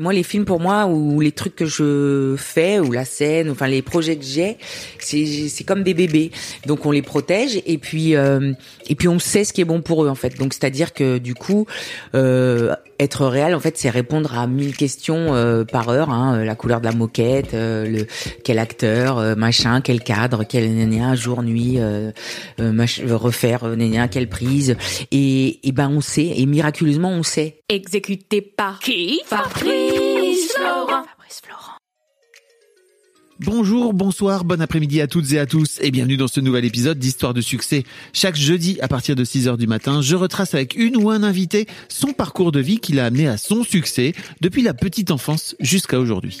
Moi, les films pour moi ou les trucs que je fais ou la scène, enfin les projets que j'ai, c'est c'est comme des bébés. Donc on les protège et puis euh, et puis on sait ce qui est bon pour eux en fait. Donc c'est-à-dire que du coup euh, être réel en fait c'est répondre à mille questions euh, par heure. Hein, la couleur de la moquette, euh, le quel acteur, euh, machin, quel cadre, quel nénia, jour nuit, euh, refaire nénia, quelle prise. Et et ben on sait et miraculeusement on sait. Exécuté par qui? Fabrice Bonjour, bonsoir, bon après-midi à toutes et à tous et bienvenue dans ce nouvel épisode d'Histoire de succès. Chaque jeudi à partir de 6 heures du matin, je retrace avec une ou un invité son parcours de vie qui l'a amené à son succès depuis la petite enfance jusqu'à aujourd'hui.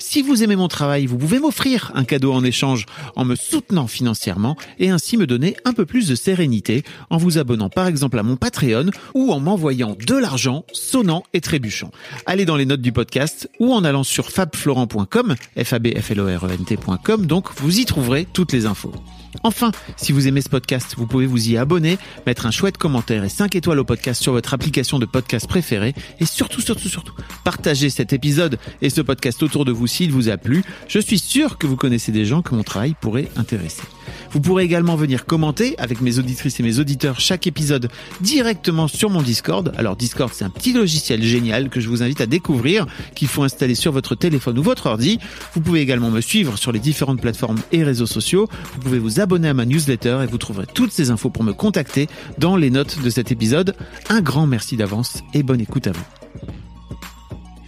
Si vous aimez mon travail, vous pouvez m'offrir un cadeau en échange en me soutenant financièrement et ainsi me donner un peu plus de sérénité en vous abonnant par exemple à mon Patreon ou en m'envoyant de l'argent sonnant et trébuchant. Allez dans les notes du podcast ou en allant sur fabflorent.com, f e donc vous y trouverez toutes les infos. Enfin, si vous aimez ce podcast, vous pouvez vous y abonner, mettre un chouette commentaire et 5 étoiles au podcast sur votre application de podcast préférée et surtout, surtout, surtout, partagez cet épisode et ce podcast autour de vous s'il vous a plu. Je suis sûr que vous connaissez des gens que mon travail pourrait intéresser. Vous pourrez également venir commenter avec mes auditrices et mes auditeurs chaque épisode directement sur mon Discord. Alors Discord, c'est un petit logiciel génial que je vous invite à découvrir, qu'il faut installer sur votre téléphone ou votre ordi. Vous pouvez également me suivre sur les différentes plateformes et réseaux sociaux. Vous pouvez vous abonner à ma newsletter et vous trouverez toutes ces infos pour me contacter dans les notes de cet épisode. Un grand merci d'avance et bonne écoute à vous.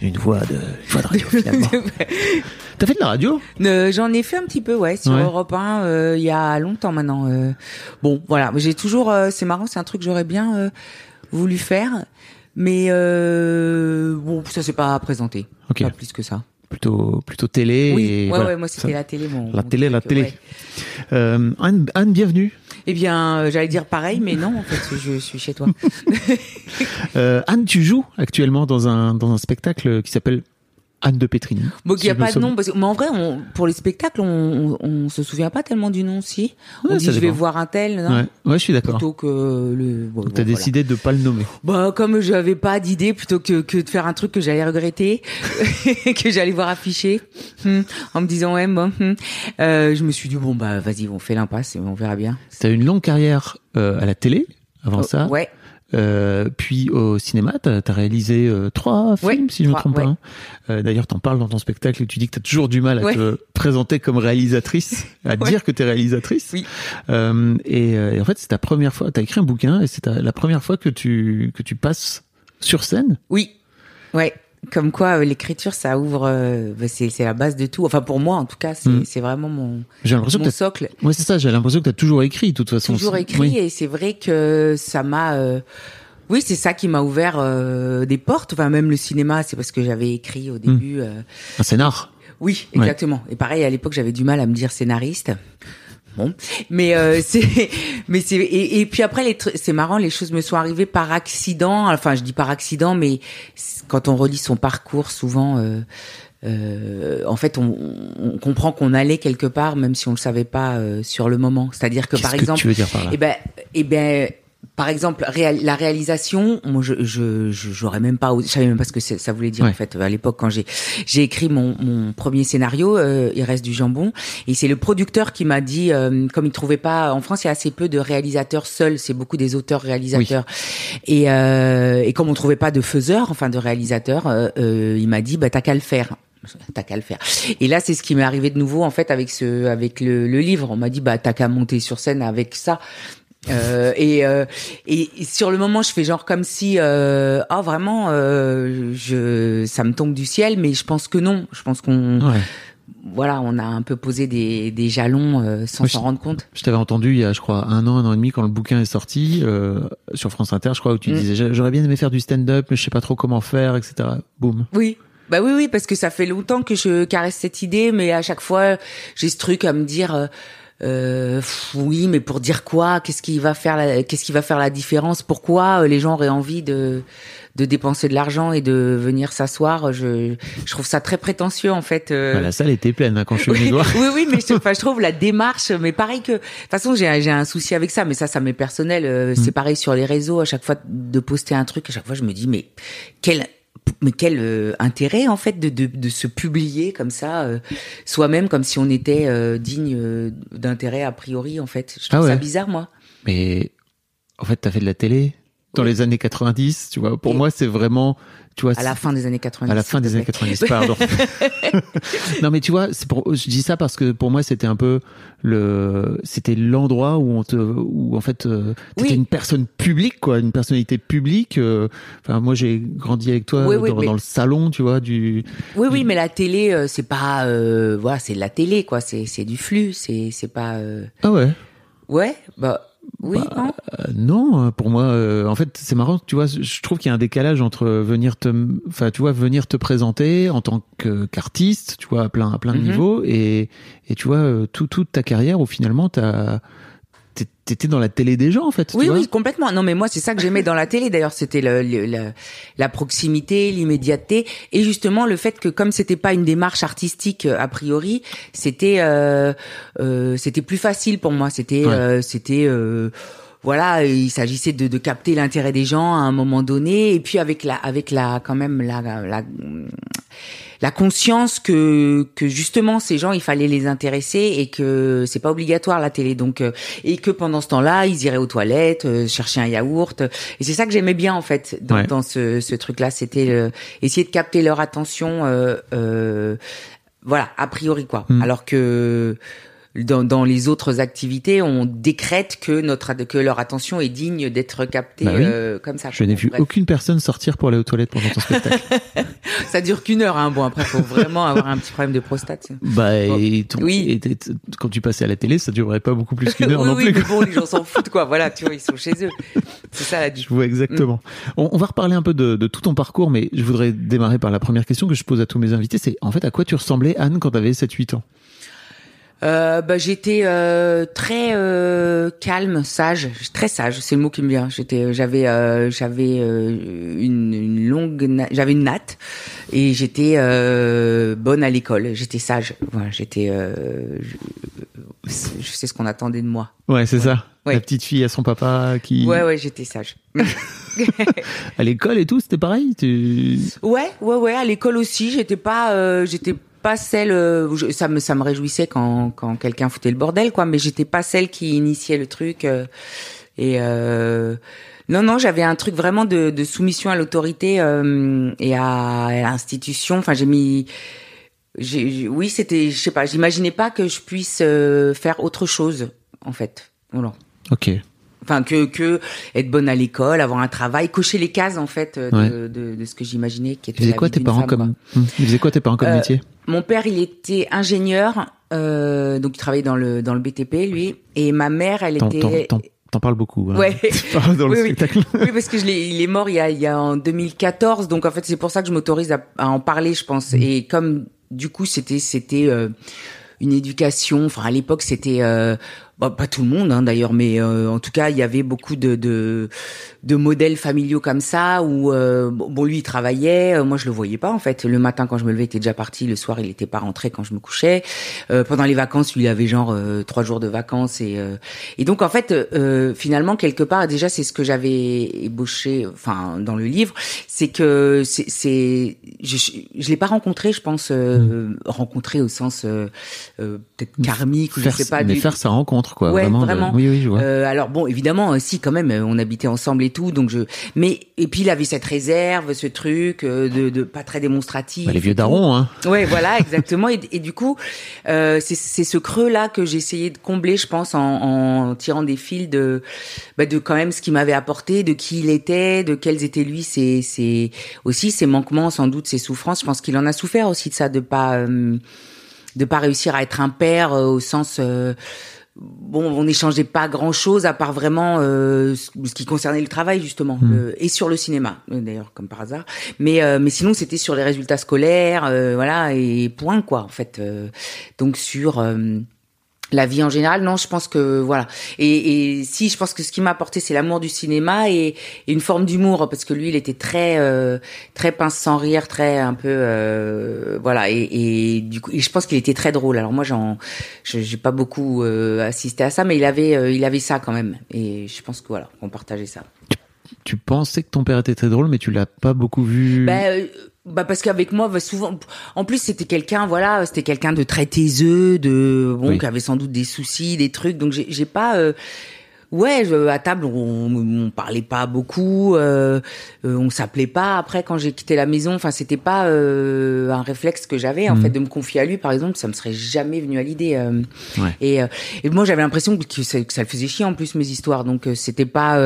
Une voix de, une voix de radio finalement. T'as fait de la radio Euh, J'en ai fait un petit peu, ouais, sur Ouais. Europe 1, euh, il y a longtemps maintenant. euh. Bon, voilà, j'ai toujours, euh, c'est marrant, c'est un truc que j'aurais bien euh, voulu faire, mais euh, bon, ça s'est pas présenté, Ok. pas plus que ça. Plutôt, plutôt télé. Oui, et ouais, voilà. ouais, moi c'était la télé, mon. La mon télé, la télé. ouais. Euh, Anne, Anne, bienvenue. Eh bien, euh, j'allais dire pareil, mais non, en fait, je suis chez toi. Euh, Anne, tu joues actuellement dans un dans un spectacle qui s'appelle Anne de Pétrini. Bon, il y a pas de nom, parce que, mais en vrai, on, pour les spectacles, on, on, on se souvient pas tellement du nom, si. On Ouais, dit, ça je vais voir un tel, non? Ouais, ouais, je suis d'accord. Plutôt que le. bon, T'as voilà. décidé de pas le nommer. Bah, comme j'avais pas d'idée, plutôt que, que de faire un truc que j'allais regretter, que j'allais voir affiché, hmm, en me disant ouais, bon, hmm, euh, je me suis dit bon bah vas-y, on fait l'impasse et on verra bien. T'as eu une longue carrière euh, à la télé avant ça. Oh, Ouais. Euh, puis au cinéma, t'as as réalisé euh, trois films, si je me trois, trompe ouais. pas. hein. Euh, D'ailleurs, t'en parles dans ton spectacle et tu dis que t'as toujours du mal à Ouais. te présenter comme réalisatrice, à Ouais. dire que t'es réalisatrice. Oui. Euh, et, euh, et en fait, c'est ta première fois. T'as écrit un bouquin et c'est la première fois que tu que tu passes sur scène? Oui. Ouais. Comme quoi, euh, l'écriture, ça ouvre, euh, bah, c'est c'est la base de tout. Enfin, pour moi, en tout cas, c'est Mm. c'est vraiment mon, J'ai l'impression que mon t'as socle. Ouais, c'est ça. J'ai l'impression que tu as toujours écrit, de toute façon. Toujours écrit Oui. et c'est vrai que ça m'a. euh, oui, c'est ça qui m'a ouvert euh, des portes. Enfin, même le cinéma, c'est parce que j'avais écrit Mm. au début. euh, Un scénar. Oui, Ouais. exactement. Et pareil, à l'époque, j'avais du mal à me dire scénariste. Bon, mais euh, c'est, mais c'est et, et puis après, les c'est marrant, les choses me sont arrivées par accident. Enfin, je dis par accident, mais quand on relit son parcours, souvent, euh, euh, en fait, on, on comprend qu'on allait quelque part, même si on le savait pas euh, sur le moment. C'est-à-dire que Qu'est-ce par que exemple, tu veux dire par là? eh ben, eh ben, par exemple, réal- la réalisation, moi, je, je, je- j'aurais même pas, je savais même pas ce que ça voulait dire Ouais. en fait. À l'époque, quand j'ai, j'ai écrit mon, mon premier scénario, euh, il reste du jambon, et c'est le producteur qui m'a dit, euh, comme il trouvait pas, en France, il y a assez peu de réalisateurs seuls, c'est beaucoup des auteurs-réalisateurs, et, euh, et comme on trouvait pas de faiseurs, enfin de réalisateurs, euh, euh, il m'a dit, bah t'as qu'à le faire. T'as qu'à le faire. Et là, c'est ce qui m'est arrivé de nouveau en fait avec ce, avec le, le livre. On m'a dit, bah t'as qu'à monter sur scène avec ça. Euh, et, euh, et sur le moment, je fais genre comme si, euh, ah vraiment, euh, je, ça me tombe du ciel, mais je pense que non. Je pense qu'on, Ouais. voilà, on a un peu posé des, des jalons euh, sans s'en rendre compte. Je t'avais entendu il y a, je crois, un an, un an et demi, quand le bouquin est sorti, euh, sur France Inter, je crois, où tu Mm. disais, j'aurais bien aimé faire du stand-up, mais je sais pas trop comment faire, etc. Boum. Oui. Bah oui, oui, parce que ça fait longtemps que je caresse cette idée, mais à chaque fois, j'ai ce truc à me dire, euh, pff, oui, mais pour dire quoi? Qu'est-ce qui va faire la, qu'est-ce qui va faire la différence? Pourquoi euh, les gens auraient envie de de dépenser de l'argent et de venir s'asseoir? Je je trouve ça très prétentieux en fait. euh. Bah, la salle était pleine hein, quand je suis venu Oui, voir. oui, oui, mais je, enfin, je trouve la démarche, mais pareil que, de toute façon, j'ai, un- j'ai un souci avec ça, mais ça, ça m'est personnel. euh, Mm. C'est pareil sur les réseaux. À chaque fois de poster un truc, à chaque fois, je me dis, mais quel, mais quel euh, intérêt en fait de, de, de se publier comme ça, euh, soi-même, comme si on était euh, digne d'intérêt a priori en fait? Je trouve Ah ouais. ça bizarre, moi. Mais en fait, t'as fait de la télé? Dans Oui. les années 90, tu vois. Pour Et- moi, c'est vraiment, tu vois, À la fin des années 90. à la fin des années plaît. 90, pardon. non, mais tu vois, c'est pour, je dis ça parce que pour moi, c'était un peu le, c'était l'endroit où on te, où en fait, euh, t'étais Oui. une personne publique, quoi, une personnalité publique. euh, Enfin, moi, j'ai grandi avec toi Oui, oui, dans, mais- dans le salon, tu vois, du. Oui, oui, mais la télé, euh, c'est pas, euh, voilà, c'est de la télé, quoi. C'est, c'est du flux. C'est, c'est pas. euh, Ah ouais. Ouais, bah, oui, Bah, non. Euh, non, euh, pour moi, euh, en fait, c'est marrant. Tu vois, je trouve qu'il y a un décalage entre venir te, enfin, tu vois, venir te présenter en tant que- qu'artiste, tu vois, à plein, à plein de Mhm. niveaux, et et tu vois, tout, toute ta carrière où finalement, t'as, t'étais dans la télé des gens, en fait. Oui, tu vois. oui, complètement. Non, mais moi, c'est ça que j'aimais dans la télé. D'ailleurs, c'était le, le- le- la proximité, l'immédiateté, et justement le fait que comme c'était pas une démarche artistique euh, a priori, c'était euh, euh, c'était plus facile pour moi. C'était Ouais. euh, c'était euh, voilà, il s'agissait de, de capter l'intérêt des gens à un moment donné, et puis avec la avec la quand même la, la la conscience que que justement ces gens il fallait les intéresser et que c'est pas obligatoire la télé donc euh, et que pendant ce temps-là ils iraient aux toilettes euh, chercher un yaourt et c'est ça que j'aimais bien en fait dans, Ouais. dans ce ce truc là c'était euh, essayer de capter leur attention euh, euh, voilà a priori quoi Mm. alors que dans, dans les autres activités, on décrète que notre que leur attention est digne d'être captée Bah oui. euh, comme ça. Je n'ai vu Bref. aucune personne sortir pour aller aux toilettes pendant ton spectacle. Ça dure qu'une heure, hein. Bon, après, faut vraiment avoir un petit problème de prostate. bah, et ton- Oui. et quand tu passais à la télé, ça durerait pas beaucoup plus qu'une heure oui, non oui, plus. mais bon, les gens s'en foutent, quoi. Voilà, tu vois, ils sont chez eux. C'est ça la Je vois exactement. On, on va reparler un peu de, de tout ton parcours, mais je voudrais démarrer par la première question que je pose à tous mes invités. C'est en fait à quoi tu ressemblais, Anne, quand tu avais 7-8 ans? Euh, bah, j'étais euh, très euh, calme, sage, très sage. C'est le mot qui me vient. J'étais, j'avais, j'avais une, une longue, na- j'avais une natte et j'étais bonne à l'école. J'étais sage. Voilà, j'étais, je, je sais ce qu'on attendait de moi. Ouais, c'est ça. Ouais. La petite fille à son papa qui Ouais, ouais, j'étais sage. à l'école et tout, c'était pareil. Tu... Ouais, ouais, ouais. À l'école aussi, j'étais pas, j'étais pas celle. euh, je- ça me, ça me réjouissait quand, quand quelqu'un foutait le bordel, quoi. Mais j'étais pas celle qui initiait le truc. euh, et euh, non, non, j'avais un truc vraiment de, de soumission à l'autorité euh, et à, à l'institution. Enfin, j'ai mis. j'ai- oui, c'était, je sais pas, j'imaginais pas que je puisse faire autre chose, en fait. Voilà. Ok. Enfin, que, que être bonne à l'école, avoir un travail, cocher les cases, en fait, de, de, de ce que j'imaginais qui Ils était faisaient quoi tes parents comme Ils faisaient quoi tes parents comme métier? Mon père, il était ingénieur, euh, donc il travaillait dans le dans le BTP, lui, et ma mère, elle était. t'en- t'en- t'en parles beaucoup. hein. Ouais. Dans le Oui, oui. spectacle. Oui, parce que je il est mort il y a, il y a en 2014, donc en fait c'est pour ça que je m'autorise à, à en parler, je pense. Mm. Et comme du coup c'était c'était euh, une éducation, enfin à l'époque c'était euh, bah, pas tout le monde hein, d'ailleurs, mais euh, en tout cas, il y avait beaucoup de, de, de modèles familiaux comme ça où euh, bon, lui il travaillait, euh, moi je le voyais pas en fait. Le matin quand je me levais, il était déjà parti. Le soir, il était pas rentré quand je me couchais. pendant les vacances, lui il avait genre trois jours de vacances et et donc en fait, finalement quelque part, déjà c'est ce que j'avais ébauché, enfin dans le livre, c'est que c'est c'est je, je l'ai pas rencontré, je pense mmh. rencontré au sens peut-être karmique ou je sais pas. Mais faire sa rencontre quoi. Ouais, vraiment. Oui, oui, je vois. Euh, alors bon, évidemment, euh, si quand même, euh, on habitait ensemble et tout, donc je. Mais et puis il avait cette réserve, ce truc euh, de, de pas très démonstratif. Bah, les vieux darons, hein. Ouais, voilà, exactement. et, et, du coup, euh, c'est ce creux là que j'ai essayé de combler, je pense, en, en tirant des fils de, bah, de quand même ce qu'il m'avait apporté, de qui il était, de quels étaient lui ses, ses aussi ses manquements, sans doute ses souffrances. Je pense qu'il en a souffert aussi de ça, de pas de pas réussir à être un père au sens bon, on n'échangeait pas grand-chose à part vraiment euh, ce qui concernait le travail justement hmm. euh, et sur le cinéma euh, d'ailleurs comme par hasard. Mais mais sinon c'était sur les résultats scolaires, voilà et point quoi en fait. donc sur la vie en général, non, je pense que voilà. Et, et si, je pense que ce qui m'a apporté, c'est l'amour du cinéma et, une forme d'humour, parce que lui, il était très euh, très pince sans rire, très un peu euh, voilà. Et, et, du coup, je pense qu'il était très drôle. Alors moi, j'en, j'ai pas beaucoup euh, assisté à ça, mais il avait il avait ça quand même. Et je pense que voilà, on partageait ça. Tu pensais que ton père était très drôle, mais tu l'as pas beaucoup vu. Ben, bah parce qu'avec moi bah, souvent en plus c'était quelqu'un voilà c'était quelqu'un de très taiseux de bon qui avait sans doute des soucis des trucs. Donc j'ai j'ai pas euh, ouais à table on, on parlait pas beaucoup euh, euh, on s'appelait pas. Après quand j'ai quitté la maison enfin c'était pas euh, un réflexe que j'avais en mhm. fait de me confier à lui par exemple. Ça me serait jamais venu à l'idée ouais. et, et moi j'avais l'impression que que ça le faisait chier en plus mes histoires. Donc c'était pas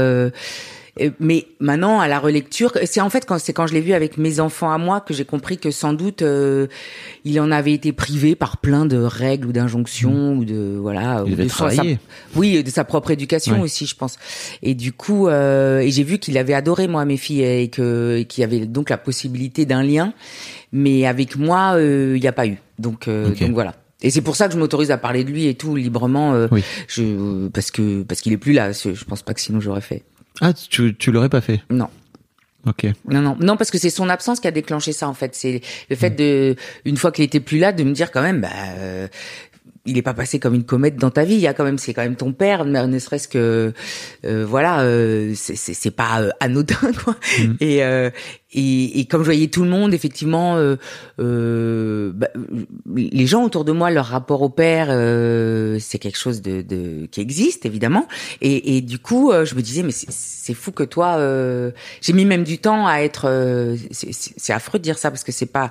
mais maintenant, à la relecture, c'est en fait quand c'est quand je l'ai vu avec mes enfants à moi que j'ai compris que sans doute euh, il en avait été privé par plein de règles ou d'injonctions mmh. ou de voilà. Il ou de sa, oui, de sa propre éducation aussi, je pense. Et du coup, euh, et j'ai vu qu'il avait adoré moi mes filles et que qu'il y avait donc la possibilité d'un lien, mais avec moi, euh, il n'y a pas eu. Donc euh, donc voilà. Et c'est pour ça que je m'autorise à parler de lui et tout librement, euh, je, parce que parce qu'il est plus là. Je pense pas que sinon j'aurais fait. Ah, tu, tu l'aurais pas fait Non. Ok. Non, non, non, parce que c'est son absence qui a déclenché ça en fait. C'est le fait de, une fois qu'il était plus là, de me dire quand même, bah, euh, il est pas passé comme une comète dans ta vie. Il y a quand même, c'est quand même ton père, ne serait-ce que, euh, voilà, euh, c'est pas euh, anodin quoi. Mm. Et, euh, et, et comme je voyais tout le monde, effectivement, euh, bah, les gens autour de moi, leur rapport au père, c'est quelque chose de, de, qui existe évidemment. Et, et du coup, je me disais, mais c'est fou que toi, j'ai mis même du temps à être. c'est affreux de dire ça parce que c'est pas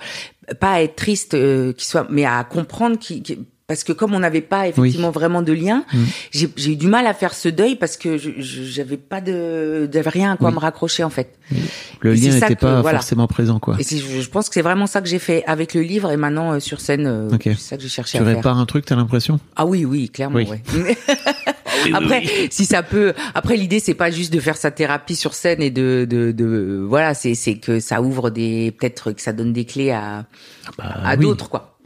pas à être triste qu'il soit, mais à comprendre qui parce que comme on n'avait pas effectivement vraiment de lien, mm. j'ai eu du mal à faire ce deuil parce que j'avais pas de, de rien à quoi me raccrocher en fait. Le lien n'était pas forcément présent quoi. Et je, pense que c'est vraiment ça que j'ai fait avec le livre et maintenant euh, sur scène. Euh, c'est ça que j'ai cherché tu à faire. Tu répares un truc, t'as l'impression? Ah oui, oui, clairement. Ouais. après, si ça peut. Après, l'idée c'est pas juste de faire sa thérapie sur scène et de, de, de voilà, c'est c'est que ça ouvre des peut-être que ça donne des clés à ah bah à d'autres quoi.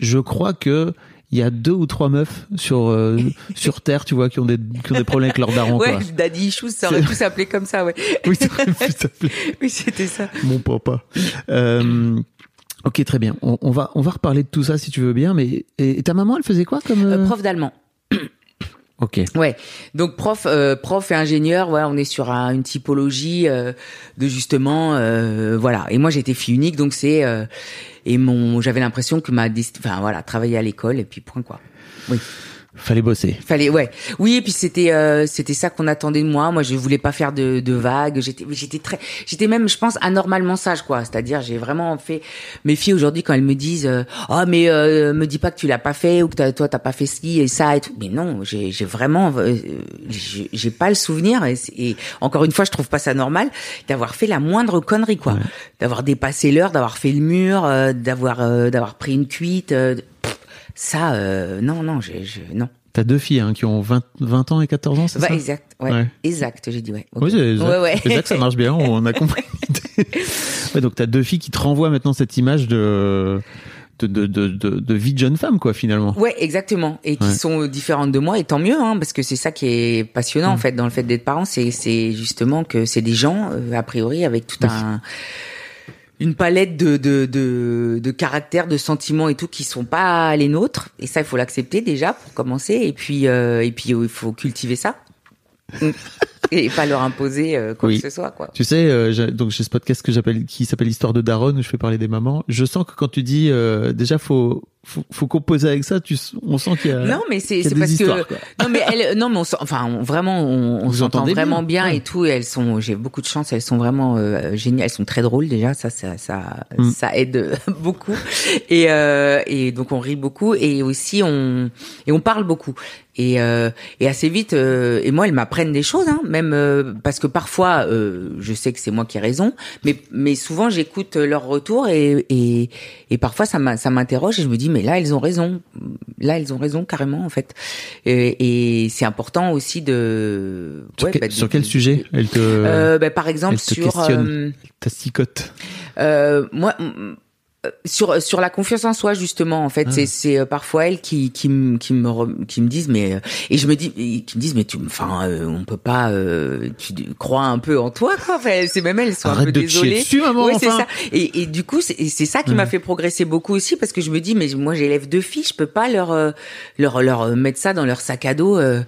Je crois que il y a deux ou trois meufs sur euh, sur terre, tu vois, qui ont des qui ont des problèmes avec leur daron. Ouais, Daddy Issues, ça aurait pu s'appeler comme ça, ouais. Oui, ça aurait pu s'appeler. oui, c'était ça. Mon papa. Euh, ok, très bien. On, on, va on va reparler de tout ça si tu veux bien. Mais et, ta maman, elle faisait quoi comme euh... prof d'allemand. Ok. Ouais. Donc prof, euh, prof et ingénieur, ouais, on est sur une typologie euh, de justement, euh, voilà. Et moi j'étais fille unique, donc c'est et mon, j'avais l'impression que ma, enfin voilà, travailler à l'école et puis point quoi. Oui. Fallait bosser. Fallait, ouais. Oui, et puis c'était euh, c'était ça qu'on attendait de moi. Moi, je voulais pas faire de, de vagues. J'étais j'étais très j'étais même, je pense, anormalement sage, quoi. C'est-à-dire, j'ai vraiment fait. Mes filles aujourd'hui, quand elles me disent, euh, oh mais euh, me dis pas que tu l'as pas fait ou que as, toi t'as pas fait ci et ça et tout. Mais non, j'ai j'ai vraiment, euh, j'ai pas le souvenir. Et, encore une fois, je trouve pas ça normal d'avoir fait la moindre connerie, quoi. D'avoir dépassé l'heure, d'avoir fait le mur, d'avoir d'avoir pris une cuite. Ça, euh, non, non, j'ai, non. T'as deux filles hein, qui ont 20, 20 ans et 14 ans, c'est bah, ça? Exact, ouais. Exact, j'ai dit, ouais. Oui, exact. Ouais, ouais. exact, ça marche bien, on a compris ouais, donc t'as deux filles qui te renvoient maintenant cette image de de, de, de, vie de jeune femme, quoi, finalement. Ouais, exactement, et qui Ouais. sont différentes de moi, et tant mieux, hein, parce que c'est ça qui est passionnant Mm. en fait dans le fait d'être parent, c'est c'est justement que c'est des gens euh, a priori avec tout Oui. un une palette de, de, de, de caractères, de sentiments et tout qui sont pas les nôtres. Et ça, il faut l'accepter déjà pour commencer. Et puis, euh, et puis, il faut cultiver ça. Mm. et pas leur imposer euh, quoi Oui. que ce soit, quoi. Tu sais, euh, donc j'ai ce podcast que j'appelle qui s'appelle Histoire de Daronne où je fais parler des mamans. Je sens que quand tu dis euh, déjà faut faut, faut composer avec ça, tu, on sent qu'il y a Non, mais c'est parce histoires, que quoi. non, mais elle, non, mais on, enfin, on- vraiment, on, on s'entend vraiment bien, bien, ouais. et tout. Et elles sont, j'ai beaucoup de chance. Elles sont vraiment euh, géniales. Elles sont très drôles déjà. Ça, ça, ça, Mm. ça aide beaucoup. Et euh, et donc on rit beaucoup et aussi on et on parle beaucoup. Et, euh, et assez vite, euh, et moi, elles m'apprennent des choses, hein, même euh, parce que parfois, euh, je sais que c'est moi qui ai raison, mais, mais souvent, j'écoute leur retour et, et, et parfois, ça m'interroge et je me dis, mais là, elles ont raison. Là, elles ont raison carrément, en fait. Et, et c'est important aussi de... Sur, ouais, bah, de- quel sujet elle te euh, bah, Par exemple, elle te sur... euh, t'asticote euh, moi, sur sur la confiance en soi justement, en fait, Ah. c'est c'est euh, parfois elles qui qui me qui me qui me disent mais euh, et je me dis qui me disent mais tu enfin euh, on peut pas euh, tu crois un peu en toi quoi. Enfin, c'est même elles elles sont un Arrête peu de désolées. dessus, maman, Oui, c'est ça. Et, et du coup, c'est c'est ça qui m'a fait progresser beaucoup aussi parce que je me dis, mais moi j'élève deux filles, je peux pas leur euh, leur leur euh, mettre ça dans leur sac à dos euh,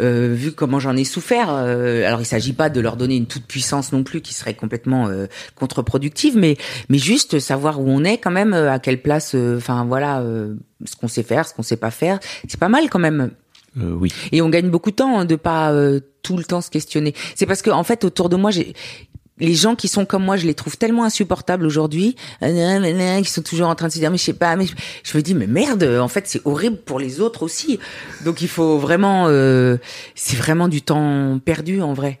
euh, vu comment j'en ai souffert. Euh, alors il s'agit pas de leur donner une toute puissance non plus qui serait complètement euh, contre-productive, mais mais juste savoir où on est quand même, euh, à quelle place, euh, enfin voilà, euh, ce qu'on sait faire, ce qu'on sait pas faire, c'est pas mal quand même. euh, Oui. Et on gagne beaucoup de temps hein, de pas euh, tout le temps se questionner. C'est parce que en fait autour de moi, j'ai les gens qui sont comme moi, je les trouve tellement insupportables aujourd'hui, qui sont toujours en train de se dire mais je sais pas, mais je, je me dis mais merde, en fait c'est horrible pour les autres aussi. Donc il faut vraiment, euh, c'est vraiment du temps perdu en vrai.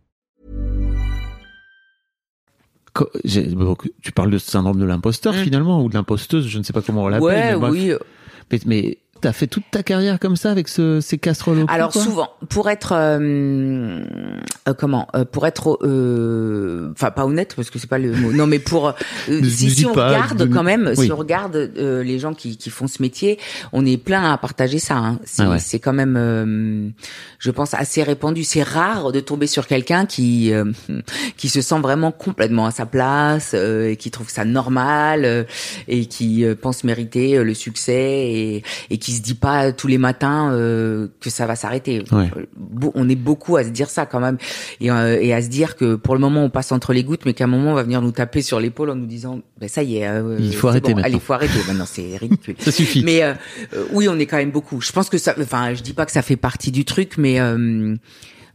Tu parles de syndrome de l'imposteur finalement ou de l'imposteuse, je ne sais pas comment on l'appelle. Mm. Ouais, mais oui. Mais, mais t'as fait toute ta carrière comme ça avec ce, ces casseroles au cul, Alors quoi souvent, pour être euh, euh, comment, euh, pour être, euh, enfin pas honnête parce que c'est pas le mot. Non, mais pour euh, si, on pas, regarde de- quand même, oui. si on regarde euh, les gens qui, qui font ce métier, on est plein à partager ça. Hein. C'est Ah ouais. quand même, euh, je pense, assez répandu. C'est rare de tomber sur quelqu'un qui euh, qui se sent vraiment complètement à sa place euh, et qui trouve ça normal euh, et qui pense mériter le succès et, et qui se dit pas tous les matins euh, que ça va s'arrêter. Ouais. On est beaucoup à se dire ça quand même et, euh, et à se dire que pour le moment on passe entre les gouttes, mais qu'à un moment on va venir nous taper sur l'épaule en nous disant ben ça y est, euh, Il faut arrêter bon, maintenant. Allez, faut arrêter maintenant, c'est ridicule. Ça suffit. Mais euh, euh, oui, on est quand même beaucoup. Je pense que ça, enfin, je dis pas que ça fait partie du truc, mais euh,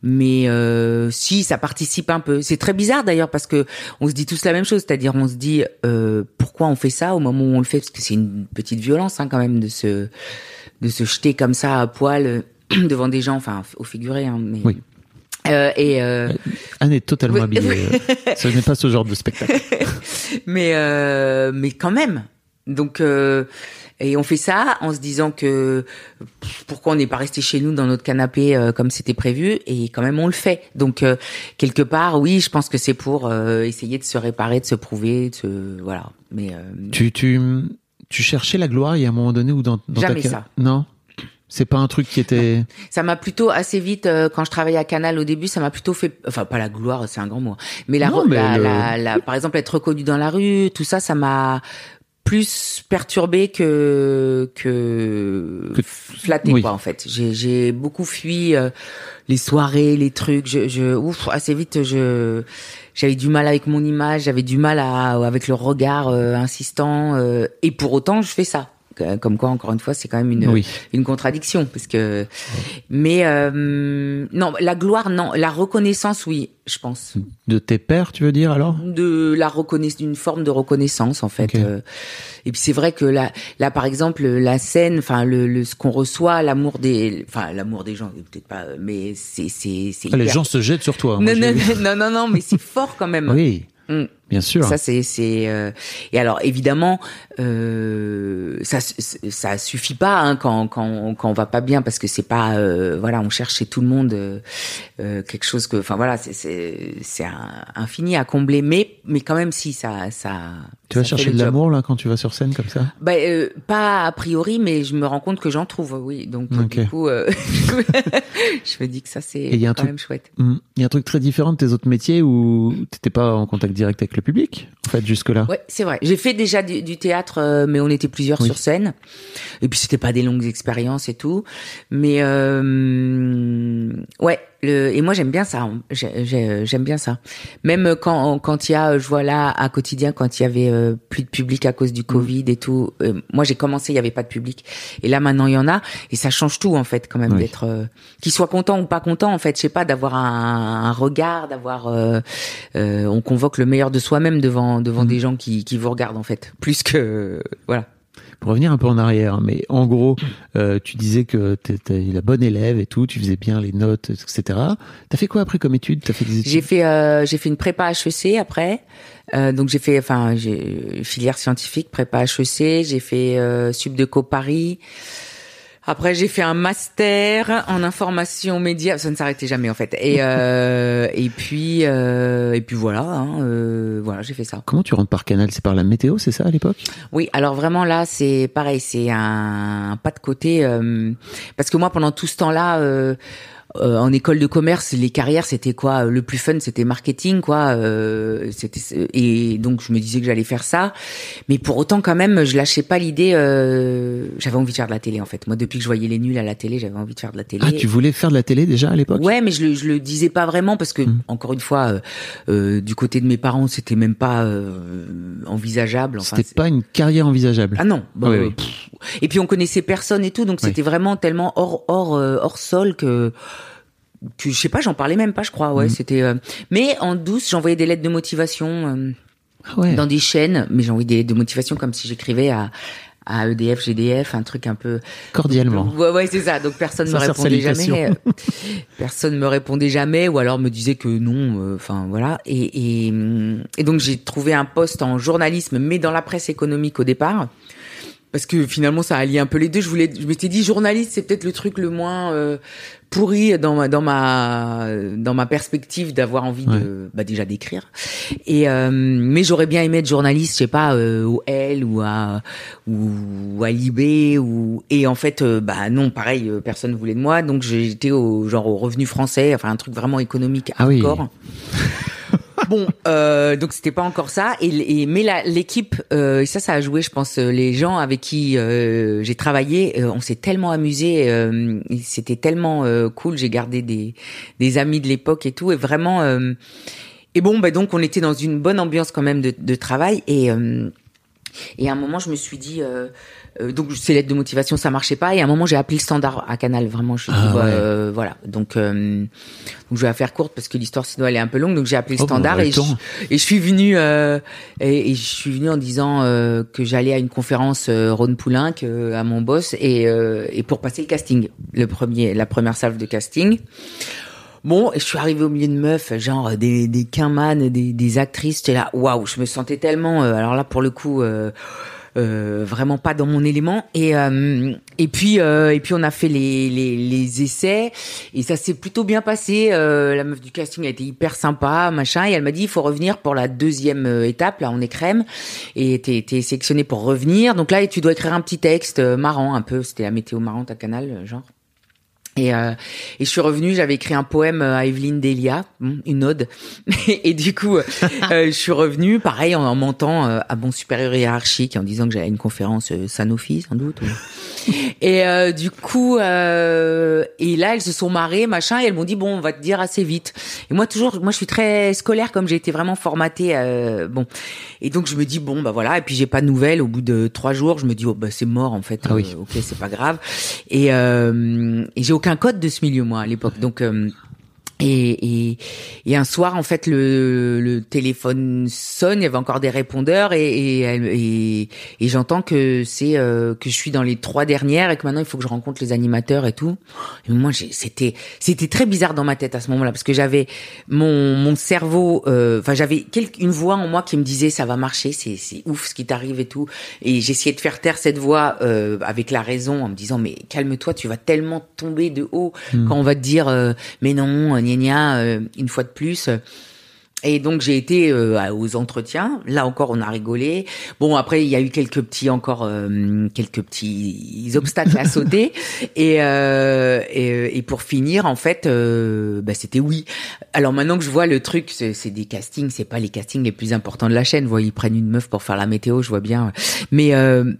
mais euh, si ça participe un peu. C'est très bizarre d'ailleurs parce que on se dit tous la même chose, c'est-à-dire on se dit euh, pourquoi on fait ça au moment où on le fait? Parce que c'est une petite violence hein, quand même de se de se jeter comme ça à poil euh, devant des gens, enfin au figuré. Hein, mais, Oui. Euh, et euh, Anne est totalement habillée. Ce n'est pas ce genre de spectacle. mais euh, mais quand même. Donc et on fait ça en se disant que pourquoi on n'est pas resté chez nous dans notre canapé euh, comme c'était prévu et quand même on le fait. Donc euh, quelque part oui, je pense que c'est pour euh, essayer de se réparer, de se prouver, de se voilà. Mais euh, Tu, tu, tu cherchais la gloire il y a un moment donné ou dans, dans Jamais ta ça. Non? C'est pas un truc qui était. ça m'a plutôt assez vite euh, quand je travaillais à Canal au début, ça m'a plutôt fait enfin pas la gloire, c'est un grand mot, hein. mais la, Non, mais la, le- la- la- par exemple être reconnu dans la rue, tout ça ça m'a plus perturbé que que, Que- oui. quoi en fait. J'ai j'ai beaucoup fui euh, les soirées, les trucs, je je ouf assez vite je j'avais du mal avec mon image, j'avais du mal à avec le regard euh, insistant euh, et pour autant je fais ça. Comme quoi, encore une fois, c'est quand même une Oui. une contradiction parce que. Mais euh, non, la gloire, non, la reconnaissance, oui, je pense. De tes pères, tu veux dire alors? De la reconnaissance d'une forme de reconnaissance en fait. Euh, et puis c'est vrai que là là par exemple la scène enfin le, le ce qu'on reçoit l'amour des enfin l'amour des gens peut-être pas mais c'est c'est Ah, Les gens se jettent sur toi. moi, non, non, non non non mais c'est fort quand même Oui, Mm. Bien sûr. ça c'est c'est euh, et alors évidemment euh, ça ça suffit pas hein, quand quand quand on va pas bien parce que c'est pas euh, voilà on cherche chez tout le monde euh, euh, quelque chose que enfin voilà c'est c'est c'est un- infini à combler. Mais mais quand même si ça ça tu vas ça chercher de l'amour là quand tu vas sur scène comme ça? Bah, euh, pas a priori mais je me rends compte que j'en trouve oui. Donc du coup euh, je me dis que ça c'est quand truc- même chouette. Hmm. Il y a un truc très différent de tes autres métiers où t'étais pas en contact direct avec le public, en fait, jusque-là. Ouais, c'est vrai. J'ai fait déjà du, du théâtre, euh, mais on était plusieurs Oui. sur scène. Et puis c'était pas des longues expériences et tout. Mais euh, ouais. Le, et moi j'aime bien ça. J'ai- J'aime bien ça. Même quand quand il y a, je vois là à quotidien quand il y avait euh, plus de public à cause du Covid et tout. euh, moi j'ai commencé, il y avait pas de public. Et là maintenant il y en a. Et ça change tout en fait quand même Oui. d'être, euh, qu'ils soient contents ou pas contents en fait. Je sais pas d'avoir un, un regard, d'avoir. euh, euh, on convoque le meilleur de soi-même devant devant Mm. des gens qui qui vous regardent en fait, plus que voilà. Pour revenir un peu en arrière, mais en gros, euh, tu disais que t'étais la bonne élève et tout, tu faisais bien les notes, etc. T'as fait quoi après comme études T'as fait des études? J'ai fait euh, j'ai fait une prépa HEC après. Euh, donc j'ai fait enfin j'ai filière scientifique prépa HEC, j'ai fait euh, Subdeco Paris. Après j'ai fait un master en information média, ça ne s'arrêtait jamais en fait. Et euh, et puis euh, et puis voilà hein, euh, voilà, j'ai fait ça. Comment tu rentres par canal? C'est par la météo, c'est ça à l'époque? Oui, alors vraiment là, c'est pareil, c'est un, un pas de côté euh, parce que moi pendant tout ce temps-là euh, euh, en école de commerce, les carrières c'était quoi Le plus fun, c'était marketing quoi, euh, c'était et donc je me disais que j'allais faire ça, mais pour autant quand même, je lâchais pas l'idée euh, j'avais envie de faire de la télé en fait. Moi depuis que je voyais les nuls à la télé, j'avais envie de faire de la télé. Ah, tu voulais faire de la télé déjà à l'époque? Ouais, mais je le, je le disais pas vraiment parce que Mm. encore une fois, euh, euh, du côté de mes parents, c'était même pas euh, envisageable. Enfin, C'était pas une carrière envisageable? ah non. Bah, Oui, euh, oui. pff. Et puis on connaissait personne et tout, donc Oui. c'était vraiment tellement hors hors euh, hors sol que que je sais pas, j'en parlais même pas, je crois. Ouais, Mhm. c'était. euh, Mais en douce, j'envoyais des lettres de motivation euh, Ah ouais. dans des chaînes, mais j'envoyais des lettres de motivation comme si j'écrivais à à EDF, GDF, un truc un peu Cordialement. Ouais, ouais, c'est ça. Donc personne me répondait jamais. personne me répondait jamais, ou alors me disait que non. euh, Enfin voilà. Et, et, et donc j'ai trouvé un poste en journalisme, mais dans la presse économique au départ. Parce que finalement, ça alliait un peu les deux. Je voulais, je m'étais dit, journaliste, c'est peut-être le truc le moins euh, pourri dans ma, dans ma, dans ma perspective d'avoir envie de, bah déjà d'écrire. Et euh, mais j'aurais bien aimé être journaliste, je sais pas, euh, au L ou à ou à Libé ou et en fait, euh, bah non, pareil, euh, personne voulait de moi, donc j'étais au genre au revenu français, enfin un truc vraiment économique Ah oui. Bon, euh, donc c'était pas encore ça. Et, et mais l'équipe, euh, et ça, ça a joué, je pense. euh, Les gens avec qui euh, j'ai travaillé, euh, on s'est tellement amusé. Euh, c'était tellement cool. J'ai gardé des des amis de l'époque et tout. Et vraiment. et bon, bah donc on était dans une bonne ambiance quand même de, de travail. Et et à un moment, je me suis dit, euh, donc ces lettres de motivation, ça marchait pas. Et à un moment, j'ai appelé le standard à Canal. Vraiment, je Ah dit, bah, ouais. euh, voilà. Donc, euh, donc je vais la faire courte parce que l'histoire sinon elle est un peu longue. Donc j'ai appelé le Oh, bah, standard le et je, temps. et je suis venue euh, et, et je suis venue en disant euh, que j'allais à une conférence euh, Rhône Poulenc à mon boss et, euh, et pour passer le casting, le premier, la première salve de casting. Bon, et je suis arrivée au milieu de meufs, genre des des quinman, des des actrices. J'étais là, waouh, je me sentais tellement. euh, alors là, pour le coup. Euh, vraiment pas dans mon élément. Et euh, et puis euh, et puis on a fait les les, les essais. Et ça s'est plutôt bien passé. La meuf du casting a été hyper sympa machin. Et elle m'a dit il faut revenir pour la deuxième étape. Là on est crème. Et t'es t'es sélectionné pour revenir. Donc là tu dois écrire un petit texte marrant un peu. C'était la météo marrante à Canal genre et, euh, et je suis revenue, j'avais écrit un poème à Evelyne Delia, hmm, une ode. Et, du coup, euh, je suis revenue, pareil, en, en mentant euh, à mon supérieur hiérarchique, en disant que j'allais à une conférence euh, Sanofi, sans doute. ou- Et euh, du coup, euh, et là, elles se sont marrées, machin, et elles m'ont dit bon, on va te dire assez vite. Et moi, toujours, moi, je suis très scolaire, comme j'ai été vraiment formatée. Euh, bon, et donc je me dis bon, bah voilà. Et puis j'ai pas de nouvelles. Au bout de trois jours, je me dis oh bah c'est mort en fait. Ah oui. Euh, ok, c'est pas grave. Et, euh, et j'ai aucun code de ce milieu moi à l'époque, donc. euh, et, et, et un soir, en fait, le, le téléphone sonne. Il y avait encore des répondeurs et, et, elle- et, et j'entends que c'est euh, que je suis dans les trois dernières et que maintenant il faut que je rencontre les animateurs et tout. Et moi, c'était c'était très bizarre dans ma tête à ce moment-là parce que j'avais mon mon cerveau, euh, enfin j'avais quelque- une voix en moi qui me disait ça va marcher, c'est c'est ouf ce qui t'arrive et tout. Et j'essayais de faire taire cette voix euh, avec la raison en me disant mais calme-toi, tu vas tellement tomber de haut quand on va te dire euh, mais non, gna gna, euh, une fois de plus. Et donc j'ai été euh, aux entretiens. Là encore, on a rigolé. Bon, après il y a eu quelques petits encore euh, quelques petits obstacles à sauter. Et, euh, et et pour finir, en fait, bah, c'était oui. Alors maintenant que je vois le truc, c'est des castings, c'est pas les castings les plus importants de la chaîne. Vous voyez, ils prennent une meuf pour faire la météo, je vois bien. Mais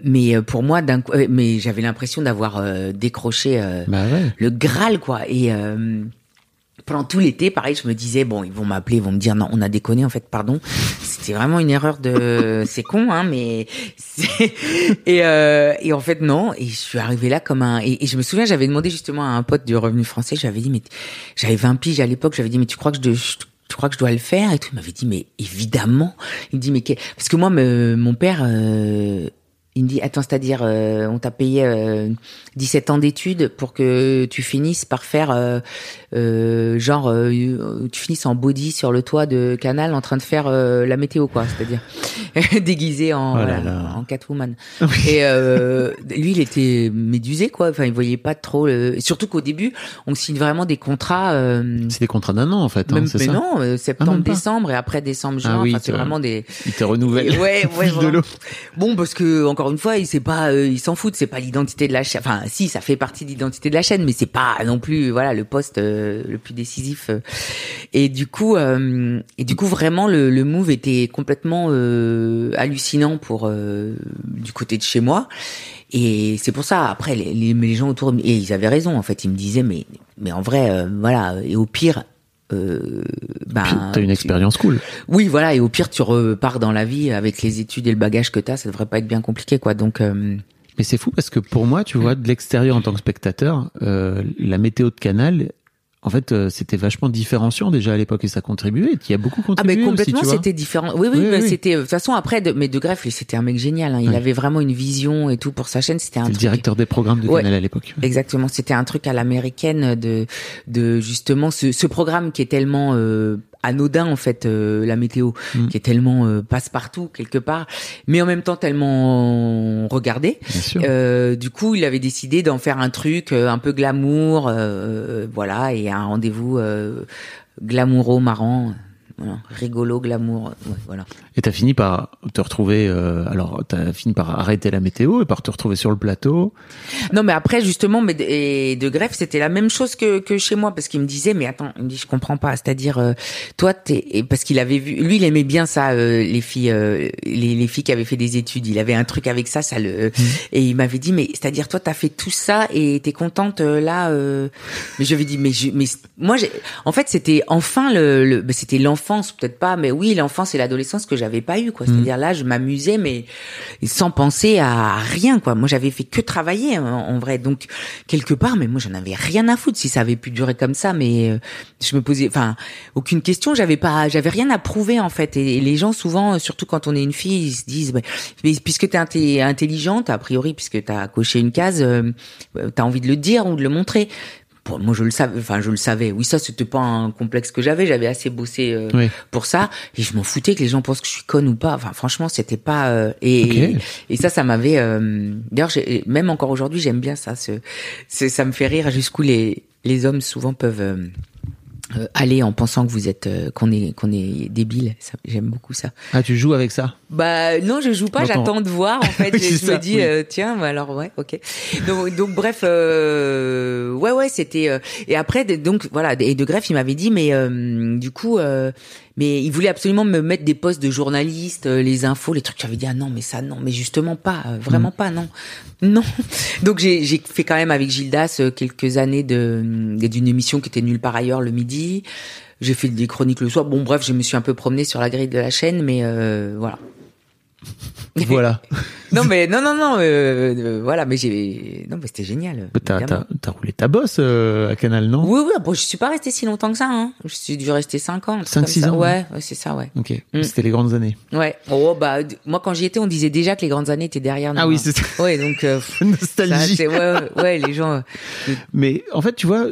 mais pour moi, d'un mais j'avais l'impression d'avoir décroché Bah ouais. le Graal, quoi. Et pendant tout l'été, pareil, je me disais bon, ils vont m'appeler, ils vont me dire non, on a déconné en fait, pardon. C'était vraiment une erreur de, c'est con, hein, mais et euh, et en fait non. Et je suis arrivée là comme un et, je me souviens, j'avais demandé justement à un pote du Revenu Français, j'avais dit mais j'avais 20 piges à l'époque, j'avais dit mais tu crois que je, tu crois que je dois le faire? Et tout. Il m'avait dit mais évidemment. Il me dit mais parce que moi me- mon père euh, il me dit attends c'est-à-dire euh, on t'a payé euh, 17 ans d'études pour que tu finisses par faire euh, euh, genre euh, tu finisses en body sur le toit de Canal en train de faire euh, la météo quoi c'est-à-dire déguisé en Oh là voilà, là. en Catwoman et euh, lui il était médusé quoi enfin il voyait pas trop le... surtout qu'au début on signe vraiment des contrats euh, C'est des contrats d'un an en fait, hein, même c'est mais ça non euh, septembre décembre et après décembre juin Ah oui, c'est vraiment des Ils te renouvellent. Ouais, ouais, de. Bon, parce que encore une fois, il c'est pas, euh, il s'en fout, c'est pas l'identité de la chaîne. Enfin, si, ça fait partie de l'identité de la chaîne, mais c'est pas non plus, voilà, le poste euh, le plus décisif. euh. Et du coup, euh, et du coup, vraiment, le, le move était complètement euh, hallucinant pour du côté de chez moi. Et c'est pour ça. Après, les, les, gens autour, et ils avaient raison. En fait, ils me disaient, mais, mais en vrai, voilà. Et au pire. Euh, ben, T'as une expérience cool. oui, voilà, et au pire, tu repars dans la vie avec les études et le bagage que t'as, ça devrait pas être bien compliqué, quoi. Donc, euh, Mais c'est fou parce que pour moi, tu vois, de l'extérieur en tant que spectateur, euh, la météo de Canal, en fait, euh, c'était vachement différenciant déjà à l'époque et ça contribuait. Il y a beaucoup ah contribué mais complètement, c'était différent. Oui, oui, Oui, mais oui. c'était de toute façon après. De, mais De Greff, c'était un mec génial. hein. Il Oui. avait vraiment une vision et tout pour sa chaîne. C'était un truc- directeur des programmes de Ouais. Canal à l'époque. Exactement, c'était un truc à l'américaine de de justement ce, ce programme qui est tellement euh, anodin en fait euh, la météo, Mm. qui est tellement euh, passe-partout quelque part, mais en même temps tellement regardé. Euh, du coup, il avait décidé d'en faire un truc euh, un peu glamour, euh, voilà, et un rendez-vous euh, glamouro marrant, voilà, rigolo glamour, ouais, voilà. Et t'as fini par te retrouver, euh, alors t'as fini par arrêter la météo et par te retrouver sur le plateau. Non, mais après justement, mais de, et de greffe, c'était la même chose que, que chez moi parce qu'il me disait, mais attends, il me dit, je comprends pas. C'est-à-dire, euh, toi, t'es et parce qu'il avait vu, lui, il aimait bien ça, euh, les filles, euh, les, les filles qui avaient fait des études. Il avait un truc avec ça, ça le, et il m'avait dit, mais c'est-à-dire, toi, t'as fait tout ça et t'es contente euh, là. euh... Mais je lui ai dit, mais je, mais moi, j'ai, en fait, c'était enfin le, le c'était l'enfance, peut-être pas, mais oui, l'enfance et l'adolescence que j'avais pas eu, quoi. C'est-à-dire là, je m'amusais, mais sans penser à rien, quoi. Moi, j'avais fait que travailler, en, en vrai. Donc, quelque part, mais moi, j'en avais rien à foutre si ça avait pu durer comme ça, mais euh, je me posais, enfin, aucune question. J'avais pas, j'avais rien à prouver, en fait. Et, les gens, souvent, surtout quand on est une fille, ils se disent, bah, mais puisque t'es intelligente, a priori, puisque t'as coché une case, euh, t'as envie de le dire ou de le montrer. Bon, moi je le savais, enfin je le savais. Oui, ça c'était pas un complexe que j'avais. J'avais assez bossé euh, Oui. pour ça et je m'en foutais que les gens pensent que je suis conne ou pas. Enfin franchement c'était pas euh, et et ça ça m'avait. euh, D'ailleurs même encore aujourd'hui j'aime bien ça. Ce, ce- ça me fait rire jusqu'où les les hommes souvent peuvent. Euh, aller en pensant que vous êtes euh, qu'on est qu'on est débile j'aime beaucoup ça Ah, tu joues avec ça? Bah non, je joue pas, Dans ton- j'attends de voir. En fait, Oui, je, me dis oui. euh, tiens, bah alors ouais, ok. Donc, donc bref, euh, ouais ouais, c'était euh, et après donc voilà et de greffe il m'avait dit mais euh, du coup euh, mais il voulait absolument me mettre des postes de journaliste, euh, les infos, les trucs. J'avais dit ah non mais ça non, mais justement pas, euh, vraiment pas non, non. Donc j'ai j'ai fait quand même avec Gildas euh, quelques années de d'une émission qui était nulle par ailleurs le midi. J'ai fait des chroniques le soir. Bon bref, je me suis un peu promenée sur la grille de la chaîne, mais euh, voilà. Voilà. Non mais non non non euh, euh, voilà mais j'ai non mais c'était génial. T'as, t'as, roulé ta bosse euh, à Canal, non? Oui oui bon je suis pas restée si longtemps que ça hein. Je suis dû rester cinq ans. un truc Cinq, comme six ça. ans, Ouais ouais c'est ça ouais. Ok. Mm. C'était les grandes années. Ouais. Oh bah moi quand j'y étais on disait déjà que les grandes années étaient derrière nous. Ah oui, hein. c'est ça. Ouais donc ça, Nostalgie. c'est- ouais, ouais les gens. Mais en fait, tu vois,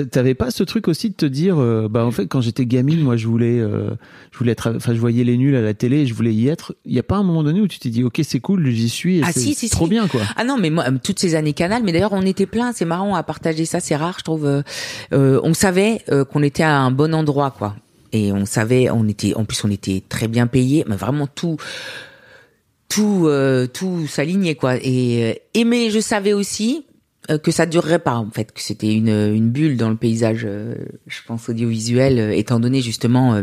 t'avais pas ce truc aussi de te dire, euh, bah en fait, quand j'étais gamine, moi, je voulais, euh, je voulais être, enfin, je voyais les nuls à la télé, et je voulais y être. Il y a pas un moment donné où tu t'es dit, ok, c'est cool, j'y suis, et Ah c'est si, si, trop si. bien, quoi. Ah non, mais moi, euh, toutes ces années Canal, mais d'ailleurs, on était plein, c'est marrant à partager ça, c'est rare, je trouve. euh, euh, on savait qu'on était à un bon endroit, quoi. Et on savait, on était, en plus, on était très bien payés, mais vraiment tout, tout, euh, tout s'alignait, quoi. Et, et mais je savais aussi que ça durerait pas, en fait, que c'était une, une bulle dans le paysage, euh, je pense, audiovisuel, euh, étant donné justement euh,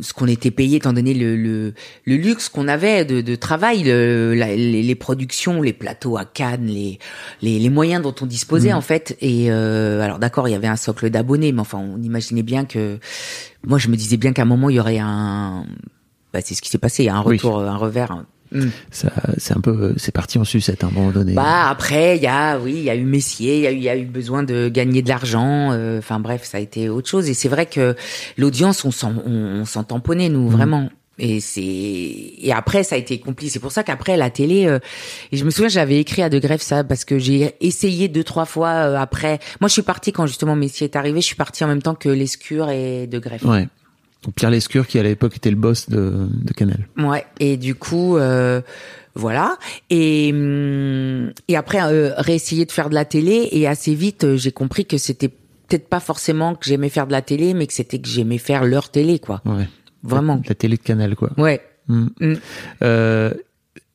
ce qu'on était payé, étant donné le, le, le luxe qu'on avait de, de travail, le, la- les, les productions, les plateaux à Cannes, les, les, les moyens dont on disposait en fait. Et euh, alors d'accord, il y avait un socle d'abonnés, mais enfin, on imaginait bien que, moi, je me disais bien qu'à un moment il y aurait un, bah, c'est ce qui s'est passé, un Oui. retour, un revers. Mm. Ça, c'est un peu, c'est parti en sucette à un moment donné. Bah après, il y a oui, il y a eu Messier, il y a eu il y a eu besoin de gagner de l'argent. euh, Enfin bref, ça a été autre chose. Et c'est vrai que l'audience, on s'en on, on s'en tamponnait nous vraiment. Et c'est et après ça a été compliqué. C'est pour ça qu'après la télé, euh, et je me souviens j'avais écrit à De Grève ça parce que j'ai essayé deux trois fois euh, après. Moi je suis partie quand justement Messier est arrivé. Je suis partie en même temps que Lescure et De Grève. Ouais. Donc, Pierre Lescure, qui à l'époque était le boss de, de Canal. Ouais, et du coup, euh, voilà. Et, hum, et après, euh, réessayer de faire de la télé, et assez vite, euh, j'ai compris que c'était peut-être pas forcément que j'aimais faire de la télé, mais que c'était que j'aimais faire leur télé, quoi. Ouais. Vraiment. La, la télé de Canal, quoi. Ouais. Mm. Mm. Euh,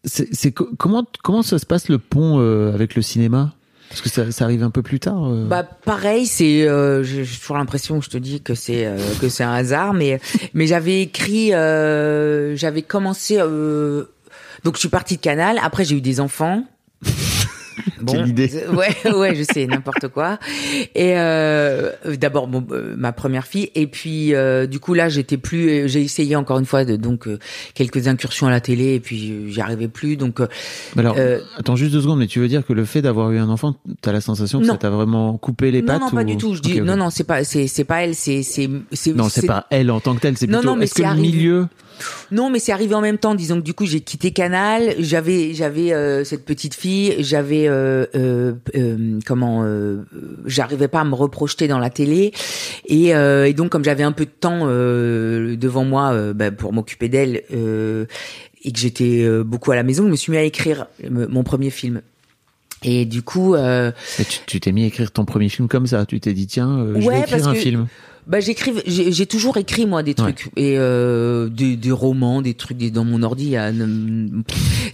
c'est, c'est co- comment comment ça se passe le pont euh, avec le cinéma? Parce que ça, ça arrive un peu plus tard. euh. Bah pareil, c'est euh, j'ai toujours l'impression, je te dis que c'est euh, que c'est un hasard, mais mais j'avais écrit, euh, j'avais commencé, euh, donc je suis partie de Canal. Après j'ai eu des enfants. Quelle idée. c'est- Ouais, ouais, je sais, n'importe quoi. Et euh, d'abord bon, euh, ma première fille, et puis euh, du coup là j'étais plus, euh, j'ai essayé encore une fois de donc euh, quelques incursions à la télé, et puis euh, j'y arrivais plus, donc euh, alors, euh, attends juste deux secondes, mais tu veux dire que le fait d'avoir eu un enfant, t'as la sensation que Non. ça t'a vraiment coupé les non pattes non pas ou- du tout. Je dis non non c'est pas c'est c'est pas elle, c'est c'est c'est Non, c'est pas elle en tant que telle, c'est Non, plutôt. non, Est-ce que le milieu Non, mais c'est arrivé en même temps. Disons que du coup, j'ai quitté Canal. J'avais, j'avais euh, cette petite fille. J'avais, euh, euh, euh, comment, euh, j'arrivais pas à me reprojeter dans la télé. Et, euh, et donc, comme j'avais un peu de temps euh, devant moi euh, bah, pour m'occuper d'elle euh, et que j'étais euh, beaucoup à la maison, je me suis mis à écrire mon premier film. Et du coup, euh, tu t'es mis à écrire ton premier film comme ça. Tu t'es dit tiens, euh, je Ouais, vais écrire un que- film. Bah j'écrive, j'ai toujours écrit moi des trucs et euh, des, des romans, des trucs des, dans mon ordi, il y a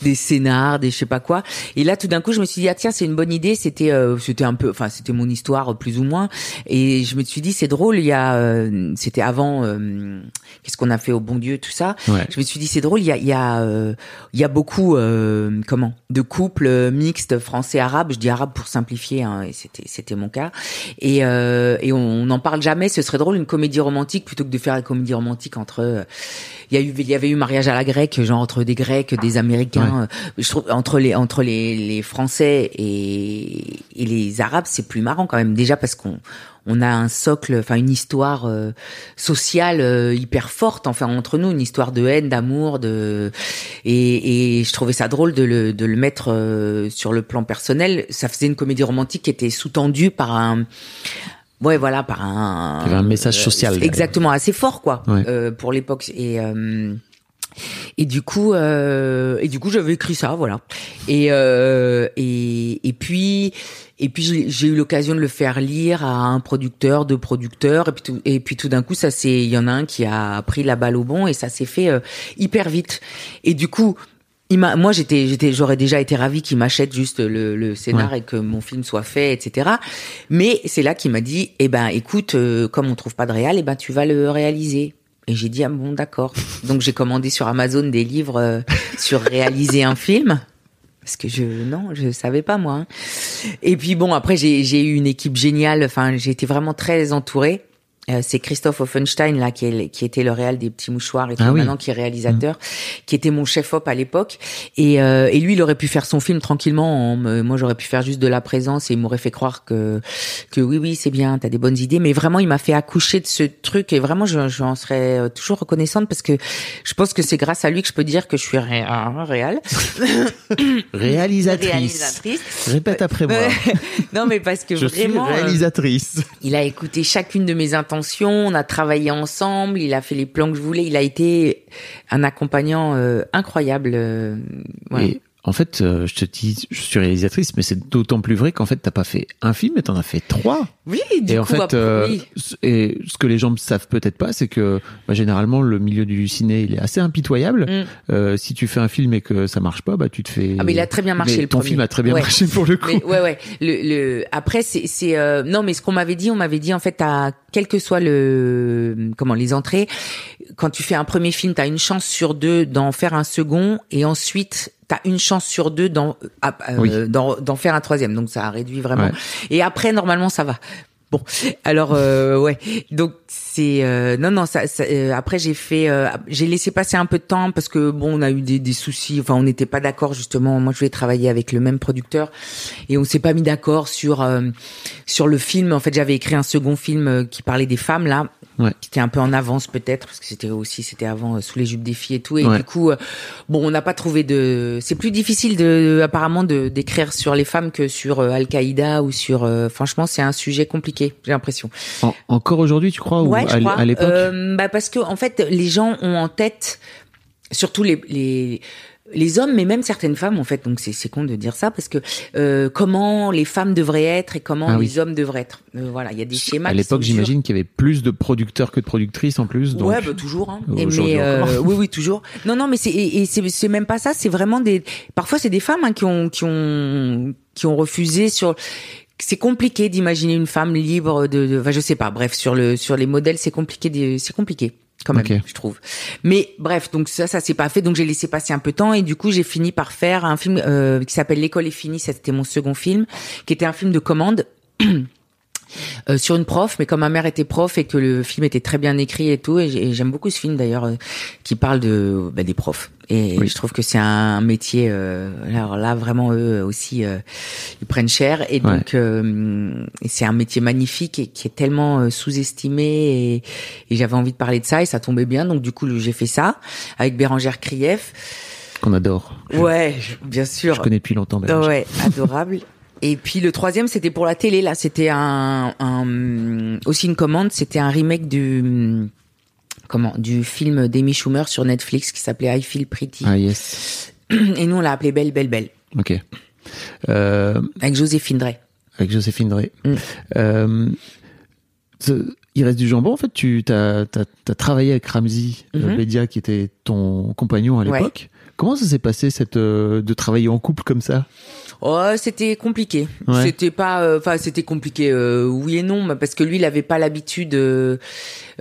des scénars, des je sais pas quoi. Et là tout d'un coup je me suis dit ah tiens c'est une bonne idée. C'était euh, c'était un peu, enfin c'était mon histoire plus ou moins. Et je me suis dit c'est drôle. Il y a euh, c'était avant euh, qu'est-ce qu'on a fait au bon Dieu tout ça. Ouais. Je me suis dit c'est drôle. Il y a il y a euh, il y a beaucoup euh, comment? De couples mixtes français arabes. Je dis arabe pour simplifier hein, et c'était c'était mon cas. Et euh, et on n'en parle jamais. Ce serait drôle une comédie romantique plutôt que de faire une comédie romantique entre. euh, Il y a eu il y avait eu mariage à la grecque genre entre des Grecs, des Américains. euh, Je trouve entre les entre les les Français et et les Arabes c'est plus marrant quand même déjà parce qu'on on a un socle, enfin une histoire euh, sociale euh, hyper forte, enfin entre nous, une histoire de haine, d'amour, de et, et je trouvais ça drôle de le de le mettre euh, sur le plan personnel. Ça faisait une comédie romantique qui était sous-tendue par un Ouais, voilà, par un. Il y avait un message social, derrière. Exactement, assez fort, quoi, Ouais. euh, pour l'époque. Et euh, et du coup, euh, et du coup, j'avais écrit ça, voilà. Et euh, et et puis et puis j'ai j'ai eu l'occasion de le faire lire à un producteur, deux producteurs, et puis tout, et puis tout d'un coup, ça c'est, il y en a un qui a pris la balle au bon et ça s'est fait euh, hyper vite. Et du coup. Il m'a, moi, j'étais, j'étais, j'aurais déjà été ravie qu'il m'achète juste le, le scénar Ouais. et que mon film soit fait, etc. Mais c'est là qu'il m'a dit, eh ben, écoute, euh, comme on trouve pas de réal, eh ben, tu vas le réaliser. Et j'ai dit ah bon d'accord. Donc j'ai commandé sur Amazon des livres euh, sur réaliser un film parce que je non je savais pas moi. hein. Et puis bon après j'ai j'ai eu une équipe géniale. Enfin j'ai été vraiment très entourée. Euh, c'est Christophe Offenstein là qui, est, qui était le réal des petits mouchoirs et tout, Ah oui. maintenant qui est réalisateur, qui était mon chef op à l'époque et, euh, et lui il aurait pu faire son film tranquillement. en me- moi j'aurais pu faire juste de la présence et il m'aurait fait croire que que oui oui c'est bien, t'as des bonnes idées, mais vraiment il m'a fait accoucher de ce truc et vraiment je j'en serais euh, toujours reconnaissante parce que je pense que c'est grâce à lui que je peux dire que je suis ré- un réal Réalisatrice. réalisatrice. Répète après moi. non mais parce que Je vraiment suis euh, réalisatrice. il a écouté chacune de mes intentions, on a travaillé ensemble, il a fait les plans que je voulais, il a été un accompagnant euh, incroyable. euh, en fait, euh, je te dis, je suis réalisatrice, mais c'est d'autant plus vrai qu'en fait, t'as pas fait un film, mais t'en as fait trois. Oui, du et en fait, après, euh, oui. et ce que les gens ne savent peut-être pas, c'est que bah, généralement le milieu du ciné il est assez impitoyable. Mm. Euh, si tu fais un film et que ça marche pas, bah tu te fais. Ah mais il a très bien marché Mais le ton premier. film a très bien Ouais. marché pour le coup. Mais ouais ouais. Le, le après c'est c'est euh, non mais ce qu'on m'avait dit on m'avait dit en fait à quel que soit le comment les entrées quand tu fais un premier film t'as une chance sur deux d'en faire un second et ensuite t'as une chance sur deux d'en ah, euh, Oui. d'en d'en faire un troisième. Donc ça a réduit vraiment. Ouais. et après normalement ça va. Bon, alors euh, ouais, donc c'est euh, non non ça, ça, euh, après j'ai fait euh, j'ai laissé passer un peu de temps parce que bon on a eu des, des soucis. Enfin on n'était pas d'accord justement. Moi je voulais travailler avec le même producteur. Et on s'est pas mis d'accord sur euh, sur le film. En fait j'avais écrit un second film qui parlait des femmes là Ouais. qui était un peu en avance peut-être parce que c'était aussi c'était avant euh, sous les jupes des filles et tout et Ouais. du coup euh, bon on n'a pas trouvé de c'est plus difficile de apparemment de d'écrire sur les femmes que sur euh, Al-Qaïda ou sur euh, franchement c'est un sujet compliqué j'ai l'impression En- encore aujourd'hui, tu crois, ouais ou je à, crois à l'époque? Bah parce que en fait les gens ont en tête surtout les les les hommes, mais même certaines femmes, en fait, donc c'est c'est con de dire ça parce que euh, comment les femmes devraient être et comment Ah oui. les hommes devraient être. Euh, voilà, il y a des schémas. À l'époque, j'imagine qu'il y avait plus de producteurs que de productrices en plus. Donc... Ouais, bah, toujours. Hein. Et Aujourd'hui mais euh, oui, oui, toujours. Non, non, mais c'est et, c'est c'est même pas ça. C'est vraiment des. Parfois, c'est des femmes hein, qui ont qui ont qui ont refusé sur. C'est compliqué d'imaginer une femme libre de, de. Enfin, je sais pas. Bref, sur le sur les modèles, c'est compliqué. C'est compliqué quand même, Ok. je trouve. Mais bref, donc ça, ça s'est pas fait. Donc j'ai laissé passer un peu de temps et du coup, j'ai fini par faire un film euh, qui s'appelle L'école est finie. C'était mon second film, qui était un film de commande. euh, sur une prof, mais comme ma mère était prof et que le film était très bien écrit et tout, et j'ai- et j'aime beaucoup ce film d'ailleurs euh, qui parle de bah, des profs. Et Oui. je trouve que c'est un métier. Euh, alors là, vraiment eux aussi, euh, ils prennent cher et donc euh, c'est un métier magnifique et qui est tellement sous-estimé et, et j'avais envie de parler de ça et ça tombait bien. Donc du coup, j'ai fait ça avec Bérangère Krief. Qu'on adore. Ouais, bien sûr. Je connais depuis longtemps. Bérangère. Ouais, adorable. Et puis le troisième, c'était pour la télé. Là, c'était un, un- aussi une commande. C'était un remake du comment du film d'Amy Schumer sur Netflix qui s'appelait I Feel Pretty. Ah yes. Et nous, on l'a appelé Belle, Belle, Belle Ok. Euh, avec Joséphine Drey. avec Joséphine Drey. Mm. Euh, ce- il reste du jambon. En fait, tu as, travaillé avec Ramzi euh, Mhm. Bedia, qui était ton compagnon à Ouais. l'époque. Comment ça s'est passé cette euh, de travailler en couple comme ça? Oh, c'était compliqué. Ouais. C'était pas, euh, enfin, c'était compliqué. euh, oui et non, parce que lui, il avait pas l'habitude euh,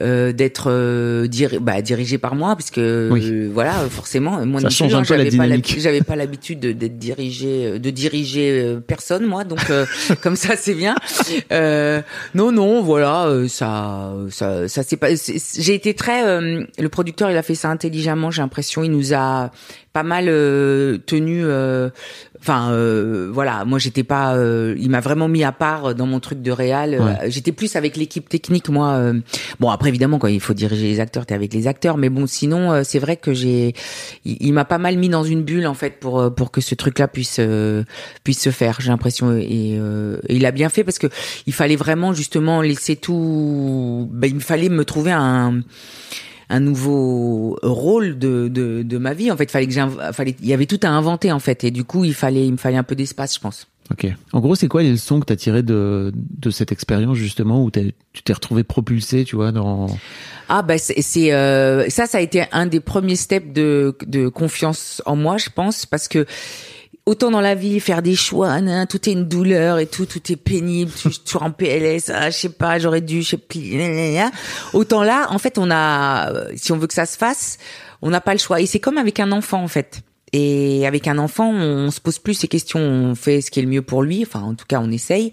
euh, d'être euh, diri- bah, dirigé par moi, parce que Oui. euh, voilà, forcément, moi j'avais pas l'habitude de- d'être dirigé, de diriger personne, moi. Donc euh, comme ça, c'est bien. Euh, non, non, voilà, euh, ça, ça, ça c'est pas. J'ai été très. euh, le producteur, il a fait ça intelligemment. J'ai l'impression, il nous a pas mal euh, tenu. Enfin, euh, voilà, moi j'étais pas. euh, il m'a vraiment mis à part dans mon truc de réal. Euh, Ouais. J'étais plus avec l'équipe technique, moi. euh. Bon, après évidemment, quand il faut diriger les acteurs, t'es avec les acteurs. Mais bon, sinon, euh, c'est vrai que j'ai. Il, il m'a pas mal mis dans une bulle en fait pour pour que ce truc-là puisse euh, puisse se faire. J'ai l'impression et, euh, et il a bien fait parce que il fallait vraiment justement laisser tout. Ben, il fallait me trouver un un nouveau rôle de, de, de ma vie. En fait, fallait que fallait, il y avait tout à inventer en fait, et du coup, il fallait, il me fallait un peu d'espace, je pense. Ok. En gros, c'est quoi les leçons que tu as tirées de, de cette expérience justement où tu t'es retrouvé propulsé, tu vois, dans Ah bah c'est c'est, euh, ça, ça a été un des premiers steps de, de confiance en moi, je pense, parce que autant dans la vie, faire des choix, nan, tout est une douleur et tout, tout est pénible, tu toujours en PLS, ah, je sais pas, j'aurais dû, je sais plus, autant là, en fait, on a, euh, si on veut que ça se fasse, on n'a pas le choix. Et c'est comme avec un enfant, en fait. Et avec un enfant, on se pose plus ces questions, on fait ce qui est le mieux pour lui, enfin, en tout cas, on essaye.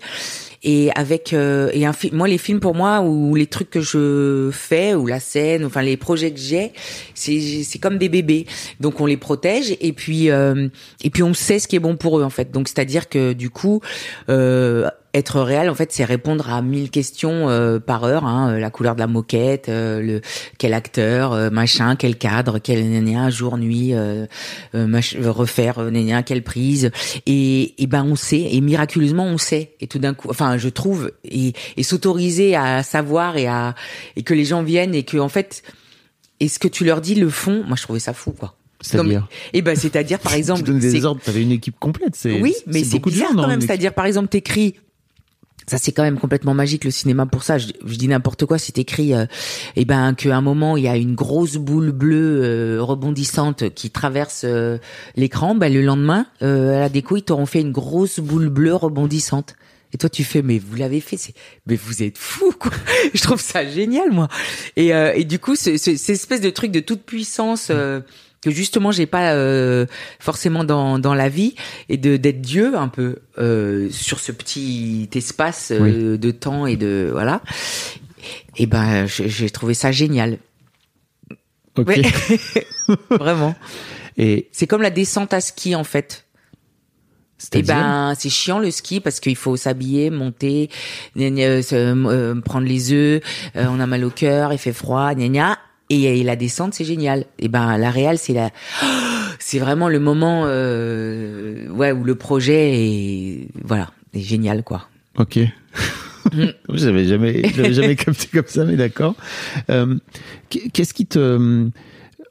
Et avec euh, et un film moi les films pour moi ou les trucs que je fais ou la scène enfin les projets que j'ai c'est c'est comme des bébés. Donc on les protège. Et puis euh, et puis on sait ce qui est bon pour eux en fait. Donc c'est à dire que du coup euh, être réel, en fait, c'est répondre à mille questions euh, par heure. Hein, la couleur de la moquette, euh, le quel acteur, euh, machin, quel cadre, quel nénia, jour, nuit, refaire nénia, quelle prise. Et, et ben on sait, et miraculeusement on sait. Et tout d'un coup, enfin, je trouve, et, et s'autoriser à savoir et à et que les gens viennent et que en fait, et ce que tu leur dis le font. Moi, je trouvais ça fou, quoi. C'est-à-dire Et ben, c'est-à-dire, par exemple, tu donnes des ordres, t'avais une équipe complète. C'est oui, mais c'est beaucoup de bizarre gens quand même. C'est-à-dire, par exemple, t'écris. Ça c'est quand même complètement magique le cinéma pour ça. Je, je dis n'importe quoi si t'écris, euh, eh ben qu'à un moment il y a une grosse boule bleue euh, rebondissante qui traverse euh, l'écran, ben le lendemain euh, à la déco ils t'auront fait une grosse boule bleue rebondissante. Et toi tu fais mais vous l'avez fait, c'est mais vous êtes fou quoi. Je trouve ça génial moi. Et, euh, et du coup ce, ce- cette espèce de truc de toute puissance. Que justement j'ai pas euh, forcément dans dans la vie et de d'être Dieu un peu euh, sur ce petit espace euh, de temps et de voilà et ben j'ai trouvé ça génial Ok. Ouais. vraiment Et c'est comme la descente à ski en fait et c'est-à-dire ben c'est chiant le ski parce qu'il faut s'habiller monter gna gna, se- euh, prendre les œufs euh, on a mal au cœur il fait froid gna gna. Et, et la descente c'est génial et ben la réal c'est la c'est vraiment le moment euh, ouais où le projet est voilà est génial quoi Ok. j'avais jamais, j'avais jamais capté comme ça, mais d'accord. Euh, qu'est-ce qui te,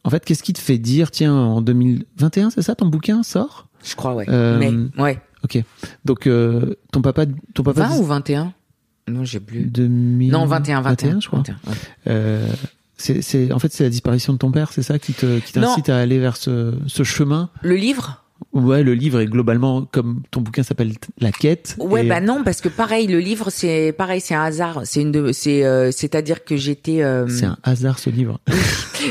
en fait, qu'est-ce qui te fait dire, tiens, en 2021, c'est ça, ton bouquin sort? Je crois ouais Euh, mais ouais Ok. Donc, euh, ton papa, ton papa. 20 dis- ou 21 non j'ai plus 2000 non 21 21, je crois. 21, ouais. Euh, c'est, en fait, c'est la disparition de ton père, c'est ça qui te, qui t'incite à aller vers ce, ce chemin? le livre? Ouais, le livre est globalement, comme ton bouquin s'appelle La Quête. Ouais, et- bah non, parce que pareil, le livre, c'est pareil, c'est un hasard. C'est une, de- c'est, euh, c'est-à-dire que j'étais. euh, C'est un hasard ce livre.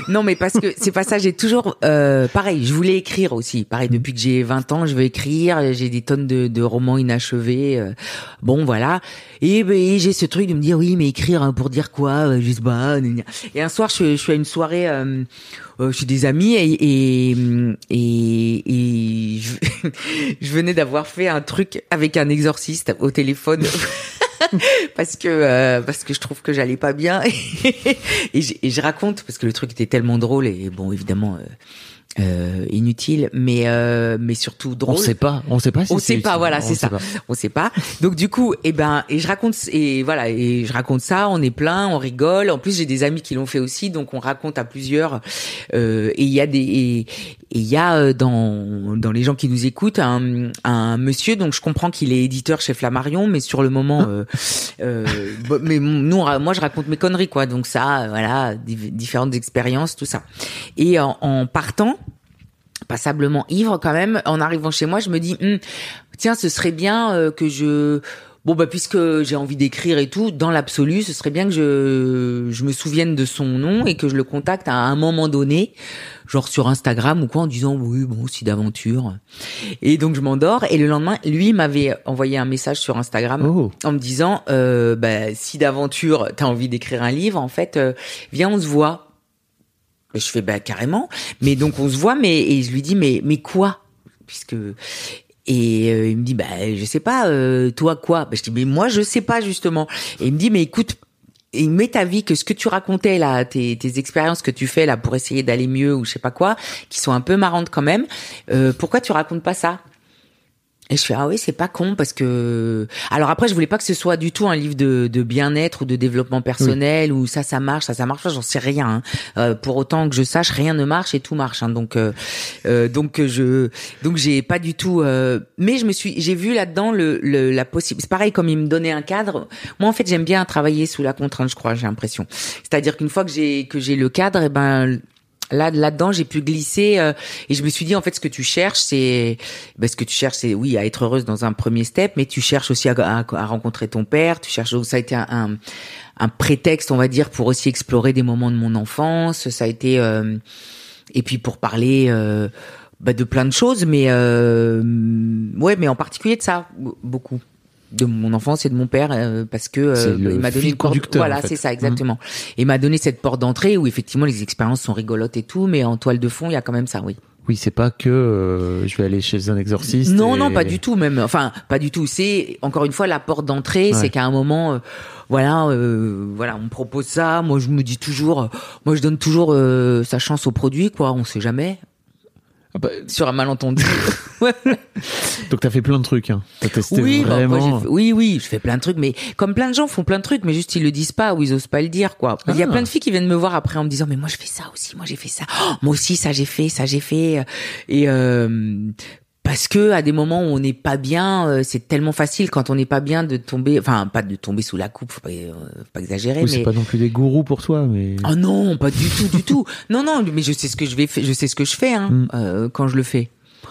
Non, mais parce que c'est pas ça. J'ai toujours, euh, pareil, je voulais écrire aussi. Pareil, depuis que j'ai 20 ans, je veux écrire. J'ai des tonnes de, de romans inachevés. euh, bon, voilà. Et, ben, et j'ai ce truc de me dire, oui, mais écrire hein, pour dire quoi euh, gna gna. Et un soir, je, je suis à une soirée. Euh, chez des amis et et et, et je, je venais d'avoir fait un truc avec un exorciste au téléphone. Parce que euh, parce que je trouve que j'allais pas bien. Et, je, et je raconte parce que le truc était tellement drôle et bon évidemment euh, euh, inutile. Mais euh, mais surtout drôle. On sait pas, on sait pas si on sait pas utile. voilà c'est ça. pas. on sait pas. Donc du coup et ben et je raconte et voilà et je raconte ça on est plein on rigole. En plus j'ai des amis qui l'ont fait aussi donc on raconte à plusieurs euh, et il y a des et et il y a euh, dans dans les gens qui nous écoutent un, un monsieur donc je comprends qu'il est éditeur chez Flammarion mais sur le moment euh, euh, mais nous moi je raconte mes conneries quoi donc ça euh, voilà différentes expériences tout ça et en, en partant passablement ivre quand même. En arrivant chez moi, je me dis, Hum, tiens, ce serait bien euh, que je... Bon, bah, puisque j'ai envie d'écrire et tout, dans l'absolu, ce serait bien que je, je me souvienne de son nom et que je le contacte à un moment donné, genre sur Instagram ou quoi, en disant, oui, bon, si d'aventure. Et donc, je m'endors. Et le lendemain, lui m'avait envoyé un message sur Instagram Oh. en me disant, euh, bah, si d'aventure, t'as envie d'écrire un livre, en fait, euh, viens, on se voit. Et je fais bah carrément. Mais donc on se voit, mais et je lui dis mais mais quoi? Puisque et euh, il me dit bah je sais pas. euh, toi quoi? Bah, Je dis mais moi je sais pas justement. Et il me dit mais écoute. Et met ta vie que ce que tu racontais là, tes, tes expériences que tu fais là pour essayer d'aller mieux ou je sais pas quoi, qui sont un peu marrantes quand même. euh, pourquoi tu racontes pas ça? Et je fais ah oui c'est pas con parce que alors après je voulais pas que ce soit du tout un livre de, de bien-être ou de développement personnel ou ça ça marche ça ça marche pas j'en sais rien hein. Euh, pour autant que je sache rien ne marche et tout marche hein. donc euh, euh, donc je donc j'ai pas du tout euh, mais je me suis j'ai vu là-dedans le, le la possible c'est pareil comme il me donnait un cadre moi en fait j'aime bien travailler sous la contrainte je crois j'ai l'impression c'est-à-dire qu'une fois que j'ai que j'ai le cadre et ben là là-dedans j'ai pu glisser euh, et je me suis dit en fait ce que tu cherches c'est ben, ce que tu cherches c'est oui à être heureuse dans un premier step mais tu cherches aussi à, rencontrer ton père tu cherches ça a été un, prétexte on va dire pour aussi explorer des moments de mon enfance ça a été euh, et puis pour parler euh, bah, de plein de choses mais euh, ouais mais en particulier de ça be- beaucoup de mon enfance et de mon père euh, parce que euh, il m'a donné une porte- voilà en fait. c'est ça exactement et il m'a donné cette porte d'entrée où effectivement les expériences sont rigolotes et tout mais en toile de fond il y a quand même ça oui Oui, c'est pas que euh, je vais aller chez un exorciste. non et- non pas du tout même enfin pas du tout c'est encore une fois la porte d'entrée Ouais. c'est qu'à un moment euh, voilà euh, voilà on me propose ça moi je me dis toujours moi je donne toujours euh, sa chance au produit quoi on sait jamais bah, sur un malentendu Ouais. donc t'as fait plein de trucs. Hein. T'as testé oui, bah, moi, fait- oui, oui, je fais plein de trucs, mais comme plein de gens font plein de trucs, mais juste ils le disent pas ou ils osent pas le dire, quoi. Il y a Ah. plein de filles qui viennent me voir après en me disant, mais moi je fais ça aussi, moi j'ai fait ça, Oh, moi aussi ça j'ai fait, ça j'ai fait, et euh, parce que à des moments où on n'est pas bien, euh, c'est tellement facile quand on n'est pas bien de tomber, enfin pas de tomber sous la coupe, faut pas, euh, faut pas exagérer, Oui, c'est mais pas non plus des gourous pour toi, mais. Oh non, pas du tout, du tout. Non, non, mais je sais ce que je vais, je sais ce que je fais hein, Mm. euh, quand je le fais.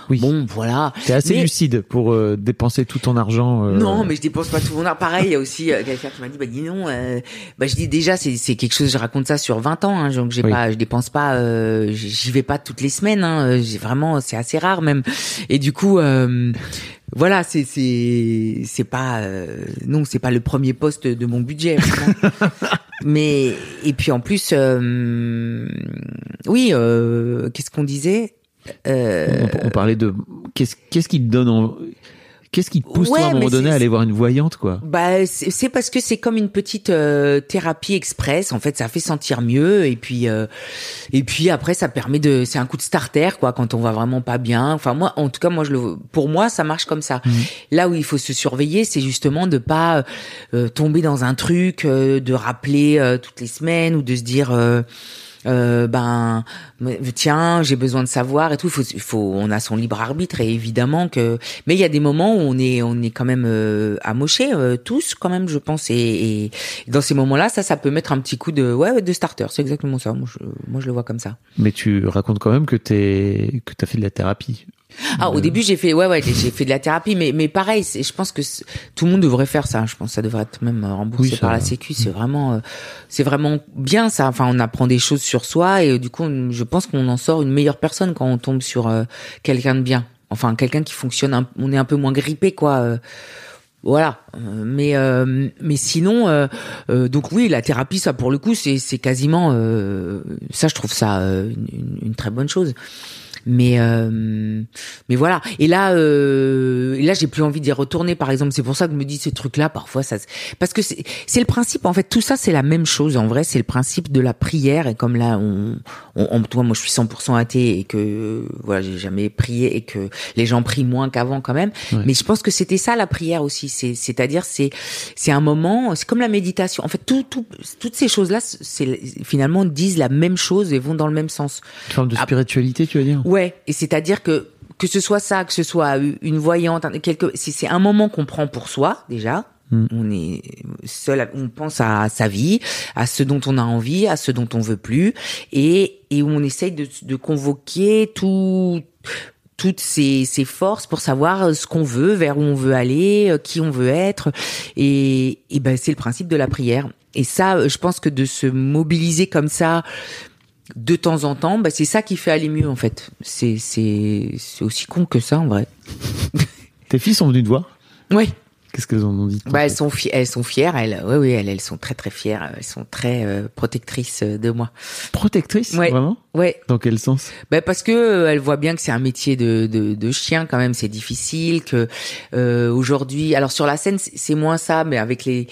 Oui. Bon, voilà. T'es assez Mais- lucide pour euh, dépenser tout ton argent. euh, Non, mais je dépense pas tout mon argent. Pareil, il y a aussi euh, quelqu'un qui m'a dit, bah dis non, euh, bah je dis déjà c'est c'est quelque chose, je raconte ça sur 20 ans, hein, donc j'ai Oui. pas, je dépense pas, euh, j'y vais pas toutes les semaines, hein, euh, j'ai vraiment, c'est assez rare même. Et du coup, euh, voilà, c'est c'est c'est pas, euh, non, c'est pas le premier poste de mon budget. mais et puis en plus, euh, oui, euh, qu'est-ce qu'on disait? Euh, on, on parlait de qu'est-ce qu'est-ce qui te donne en... qu'est-ce qui te pousse Ouais, toi, à un moment donné à aller voir une voyante quoi? Bah, c'est parce que c'est comme une petite euh, thérapie express. En fait, ça fait sentir mieux et puis euh, et puis après, ça permet de. C'est un coup de starter quoi quand on va vraiment pas bien. Enfin moi, en tout cas, moi je le. Pour moi, ça marche comme ça. Là où il faut se surveiller, c'est justement de pas euh, tomber dans un truc, euh, de rappeler euh, toutes les semaines ou de se dire. Euh, ben tiens j'ai besoin de savoir et tout. Faut, faut on a son libre arbitre et évidemment que mais il y a des moments où on est on est quand même euh, amochés euh, tous quand même je pense. Et, et dans ces moments là ça ça peut mettre un petit coup de ouais de starter. C'est exactement ça. Moi je, moi je le vois comme ça. Mais tu racontes quand même que t'es que t'as fait de la thérapie. Ah, au Euh, début, j'ai fait, ouais, ouais, j'ai fait de la thérapie, mais, mais pareil, je pense que tout le monde devrait faire ça. Je pense que ça devrait être même euh, remboursé Oui, par la Sécu. C'est vraiment, euh, c'est vraiment bien ça. Enfin, on apprend des choses sur soi et du coup, on- je pense qu'on en sort une meilleure personne quand on tombe sur euh, quelqu'un de bien. Enfin, quelqu'un qui fonctionne. un- on est un peu moins grippé, quoi. euh, voilà, mais euh, mais sinon, euh, euh, donc oui, la thérapie, ça pour le coup, c'est c'est quasiment euh, ça. Je trouve ça euh, une- une très bonne chose. Mais euh, mais voilà. Et là, euh, et là, j'ai plus envie d'y retourner. Par exemple, c'est pour ça que je me dis ces trucs-là parfois, ça, parce que c'est c'est le principe. En fait, tout ça, c'est la même chose. En vrai, c'est le principe de la prière. Et comme là, on, on, on- toi, moi, je suis 100% athée et que voilà, j'ai jamais prié et que les gens prient moins qu'avant quand même. Ouais. Mais je pense que c'était ça la prière aussi. C'est c'est-à-dire c'est c'est un moment. C'est comme la méditation. En fait, tout, tout toutes ces choses-là, c'est finalement disent la même chose et vont dans le même sens. Une forme de Ah. spiritualité, tu veux dire? Ouais, et c'est-à-dire que que ce soit ça, que ce soit une voyante, quelque, c'est un moment qu'on prend pour soi déjà. Mm. On est seul, on pense à sa vie, à ce dont on a envie, à ce dont on veut plus, et et on essaye de, de convoquer tout toutes ces, ces forces pour savoir ce qu'on veut, vers où on veut aller, euh, qui on veut être, et, et ben c'est le principe de la prière. Et ça, euh, je pense que de se mobiliser comme ça de temps en temps, bah, c'est ça qui fait aller mieux en fait. C'est c'est c'est aussi con que ça en vrai. Tes filles sont venues te voir? Ouais. Qu'est-ce qu'elles en ont dit Bah elles sont elles sont fières, elles. Oui oui, elles elles sont très très fières, elles sont très euh, protectrices euh, de moi. Protectrices, Ouais. vraiment Ouais. Dans quel sens? Bah parce que euh, elles voient bien que c'est un métier de, de, de chien quand même, c'est difficile que euh, aujourd'hui. Alors sur la scène c'est moins ça, mais avec les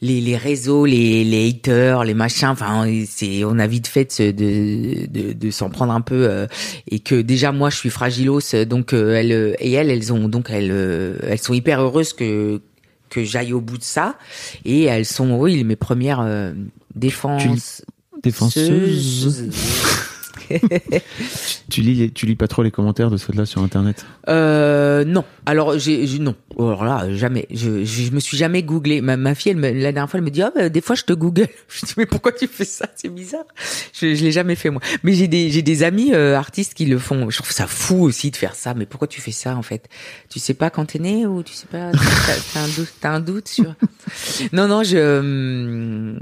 les, les réseaux, les, les haters, les machins, enfin c'est on a vite fait de se- de, de, de s'en prendre un peu euh, et que déjà moi je suis fragilos, donc euh, elles et elles elles ont donc elles elles sont hyper heureuses que que j'aille au bout de ça et elles sont oui mes premières euh, défenses Défenseuse. Tu lis, tu lis pas trop les commentaires de ceux là sur internet? Euh, non. Alors j'ai j'ai- non. Alors là, jamais. Je, je, je me suis jamais googlé. Ma, ma fille, elle me- la dernière fois, elle me dit ah bah, des fois je te google. Je dis mais pourquoi tu fais ça? C'est bizarre. Je, je l'ai jamais fait moi. Mais j'ai des j'ai des amis euh, artistes qui le font. Je trouve ça fou aussi de faire ça. Mais pourquoi tu fais ça en fait? Tu sais pas quand t'es né ou tu sais pas T'as un doute T'as un doute sur Non non je hum,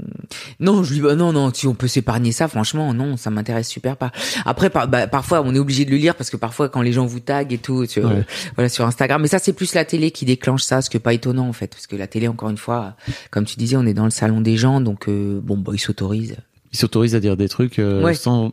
non je lui bah, non non si on peut s'épargner ça franchement non ça m'intéresse super pas. Après par- bah, parfois on est obligé de le lire parce que parfois quand les gens vous taguent et tout sur, Ouais. voilà sur Instagram mais ça c'est plus la télé qui déclenche ça ce qui est pas étonnant en fait parce que la télé encore une fois comme tu disais on est dans le salon des gens donc euh, bon bah ils s'autorisent. Ils s'autorisent à dire des trucs euh, Ouais. sans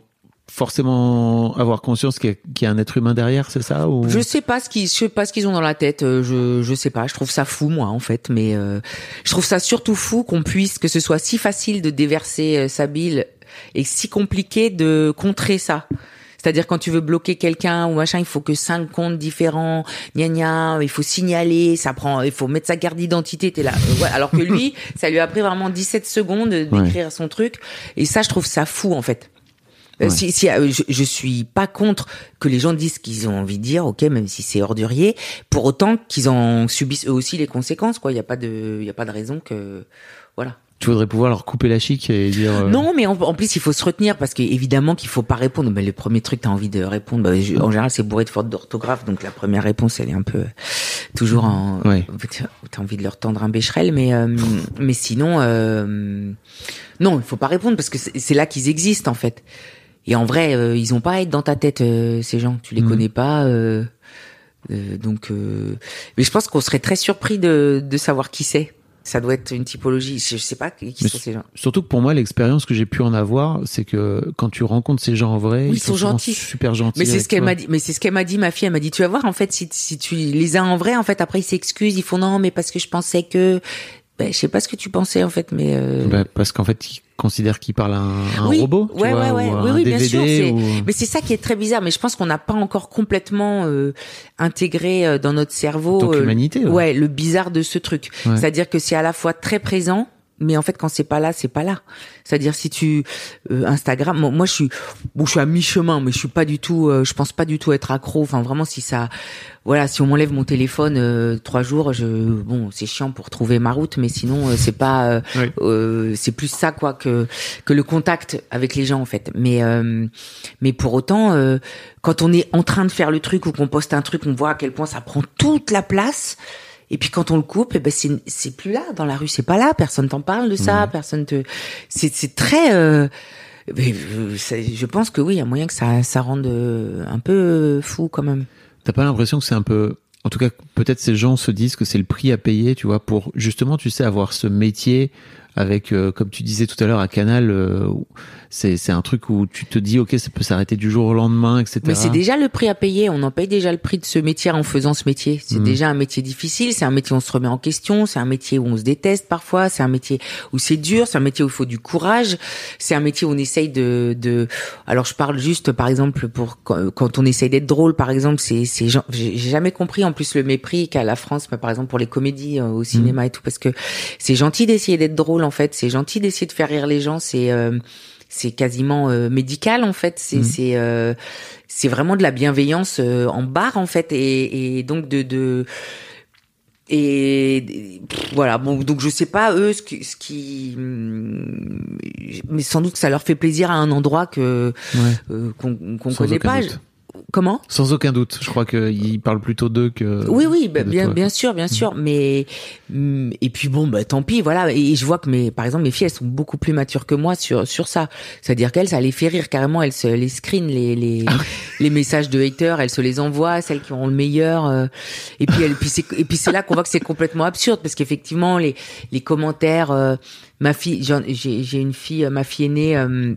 forcément avoir conscience qu'il y, a- qu'il y a un être humain derrière, c'est ça ou... Je sais pas ce qu'ils, je sais pas ce qu'ils ont dans la tête. euh, Je, je sais pas. Je trouve ça fou, moi, en fait. Mais euh, je trouve ça surtout fou qu'on puisse, que ce soit si facile de déverser euh, sa bile et si compliqué de contrer ça. C'est-à-dire quand tu veux bloquer quelqu'un ou machin, il faut que cinq comptes différents, gna gna, il faut signaler, ça prend, il faut mettre sa carte d'identité, t'es là. Euh, ouais, alors que lui, ça lui a pris vraiment 17 secondes d'écrire son truc. Et ça, je trouve ça fou, en fait. Euh, Ouais. Si, si euh, je, je suis pas contre que les gens disent ce qu'ils ont envie de dire, ok, même si c'est ordurier, pour autant qu'ils en subissent eux aussi les conséquences, quoi. Il y a pas de, il y a pas de raison que, voilà. Tu voudrais pouvoir leur couper la chic et dire. euh, Non, mais en, en plus il faut se retenir parce qu'évidemment qu'il faut pas répondre. Mais le premier truc t'as envie de répondre, bah, en général c'est bourré de fautes d'orthographe, donc la première réponse elle est un peu euh, toujours en. Ouais. T'as envie de leur tendre un bécherel, mais euh, mais sinon non, il faut pas répondre parce que c'est là qu'ils existent en fait. Et en vrai, ils ont pas à être dans ta tête ces gens. Tu les Mhm. connais pas. donc, mais je pense qu'on serait très surpris de, de savoir qui c'est. Ça doit être une typologie. Je, sais pas qui sont ces gens. Surtout que pour moi, l'expérience que j'ai pu en avoir, c'est que quand tu rencontres ces gens en vrai, Oui, ils sont souvent gentils. super gentils. Mais c'est ce qu'elle m'a dit. Mais c'est ce qu'elle m'a dit, ma fille. Elle m'a dit, tu vas voir, en fait, si, si tu les as en vrai, en fait, après ils s'excusent, ils font non, mais parce que je pensais que, ben, je sais pas ce que tu pensais en fait, mais. Euh... Bah, parce qu'en fait, ils considèrent qu'ils parlent à un, un oui, robot. tu ouais, vois, ouais, ouais, ou oui, un oui, bien DVD, sûr. c'est- ou- Mais c'est ça qui est très bizarre. Mais je pense qu'on n'a pas encore complètement euh, intégré euh, dans notre cerveau. Donc, euh, humanité, ouais. ouais, le bizarre de ce truc. C'est-à-dire que c'est à la fois très présent. Mais en fait, quand c'est pas là, c'est pas là. C'est-à-dire si tu euh, Instagram, moi, moi, je suis bon, je suis à mi-chemin, mais je suis pas du tout. euh, je pense pas du tout être accro. Enfin, vraiment, si ça, voilà, si on m'enlève mon téléphone euh, trois jours, je bon, c'est chiant pour trouver ma route, mais sinon, euh, c'est pas. euh, Ouais. euh, c'est plus ça quoi que que le contact avec les gens en fait. Mais euh, mais pour autant, euh, quand on est en train de faire le truc ou qu'on poste un truc, on voit à quel point ça prend toute la place. Et puis quand on le coupe, eh ben c'est c'est plus là dans la rue, c'est pas là, personne t'en parle de ça, personne te. C'est c'est très. euh, mais, euh, je pense que oui, il y a moyen que ça ça rende euh, un peu fou quand même. T'as pas l'impression que c'est un peu, en tout cas, peut-être ces gens se disent que c'est le prix à payer, tu vois, pour justement, tu sais, avoir ce métier avec, euh, comme tu disais tout à l'heure à Canal, euh, c'est c'est un truc où tu te dis, ok, ça peut s'arrêter du jour au lendemain, etc. Mais c'est déjà le prix à payer. On en paye déjà le prix de ce métier en faisant ce métier. C'est Mhm. déjà un métier difficile. C'est un métier où on se remet en question. C'est un métier où on se déteste parfois. C'est un métier où c'est dur. C'est un métier où il faut du courage. C'est un métier où on essaye de, de. Alors je parle juste, par exemple, pour quand, on essaye d'être drôle, par exemple, c'est, c'est, j'ai jamais compris en plus le mépris qu'a la France, mais par exemple pour les comédies euh, au cinéma et tout, parce que c'est gentil d'essayer d'être drôle en fait. C'est gentil d'essayer de faire rire les gens. C'est euh, c'est quasiment euh, médical en fait. C'est c'est euh, c'est vraiment de la bienveillance euh, en barre en fait et, et donc de de et pff, voilà bon donc je sais pas eux ce qui, ce qui mais sans doute que ça leur fait plaisir à un endroit que Ouais. euh, qu'on Sans connaît pas doute. Comment? Sans aucun doute. Je crois qu'ils parlent plutôt d'eux que. oui, oui, bah, bien, toi, bien sûr, bien sûr. Mais hum, et puis bon, bah tant pis, voilà. Et je vois que mes, par exemple, mes filles, elles sont beaucoup plus matures que moi sur sur ça. C'est-à-dire qu'elles, ça les fait rire carrément. Elles se les screen les les Ah les messages de haters. Elles se les envoient, celles qui ont le meilleur. euh, et puis elles, puis c'est et puis c'est là qu'on voit que c'est complètement absurde parce qu'effectivement les les commentaires. euh, ma fille, j'ai j'ai une fille, ma fille aînée. euh,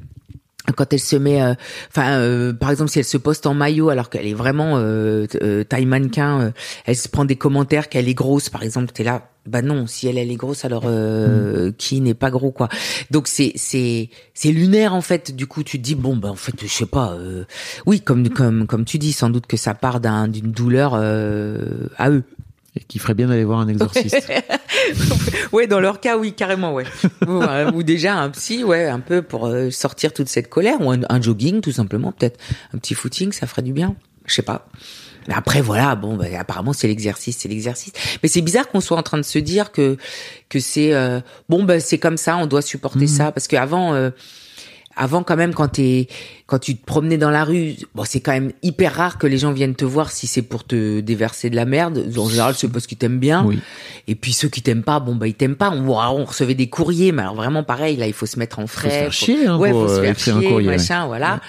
quand elle se met, euh, enfin, euh, par exemple, si elle se poste en maillot alors qu'elle est vraiment euh, euh, taille mannequin, euh, elle se prend des commentaires qu'elle est grosse, par exemple, t'es là, bah non, si elle elle est grosse, alors euh, qui n'est pas gros quoi. Donc c'est c'est c'est lunaire en fait. Du coup, tu te dis bon bah en fait, je sais pas. euh, oui, comme comme comme tu dis, sans doute que ça part d'un d'une douleur euh, à eux. Et qui ferait bien d'aller voir un exorciste. ouais, dans leur cas, oui, carrément, ouais. ou, euh, ou déjà un psy, ouais, un peu pour euh, sortir toute cette colère, ou un, un jogging, tout simplement, peut-être un petit footing, ça ferait du bien. Je sais pas. Mais après, voilà, bon, bah, apparemment, c'est l'exercice, c'est l'exercice. Mais c'est bizarre qu'on soit en train de se dire que que c'est euh, bon, bah, c'est comme ça, on doit supporter ça, parce qu'avant. Avant quand même quand t'es quand tu te promenais dans la rue bon c'est quand même hyper rare que les gens viennent te voir si c'est pour te déverser de la merde. En général c'est parce qu'ils t'aiment bien. Oui. et puis ceux qui t'aiment pas bon bah ils t'aiment pas. On, on recevait des courriers mais alors vraiment pareil là il faut se mettre en frais faire chier, hein, ouais faut se euh, faire chier courrier, ouais. machin voilà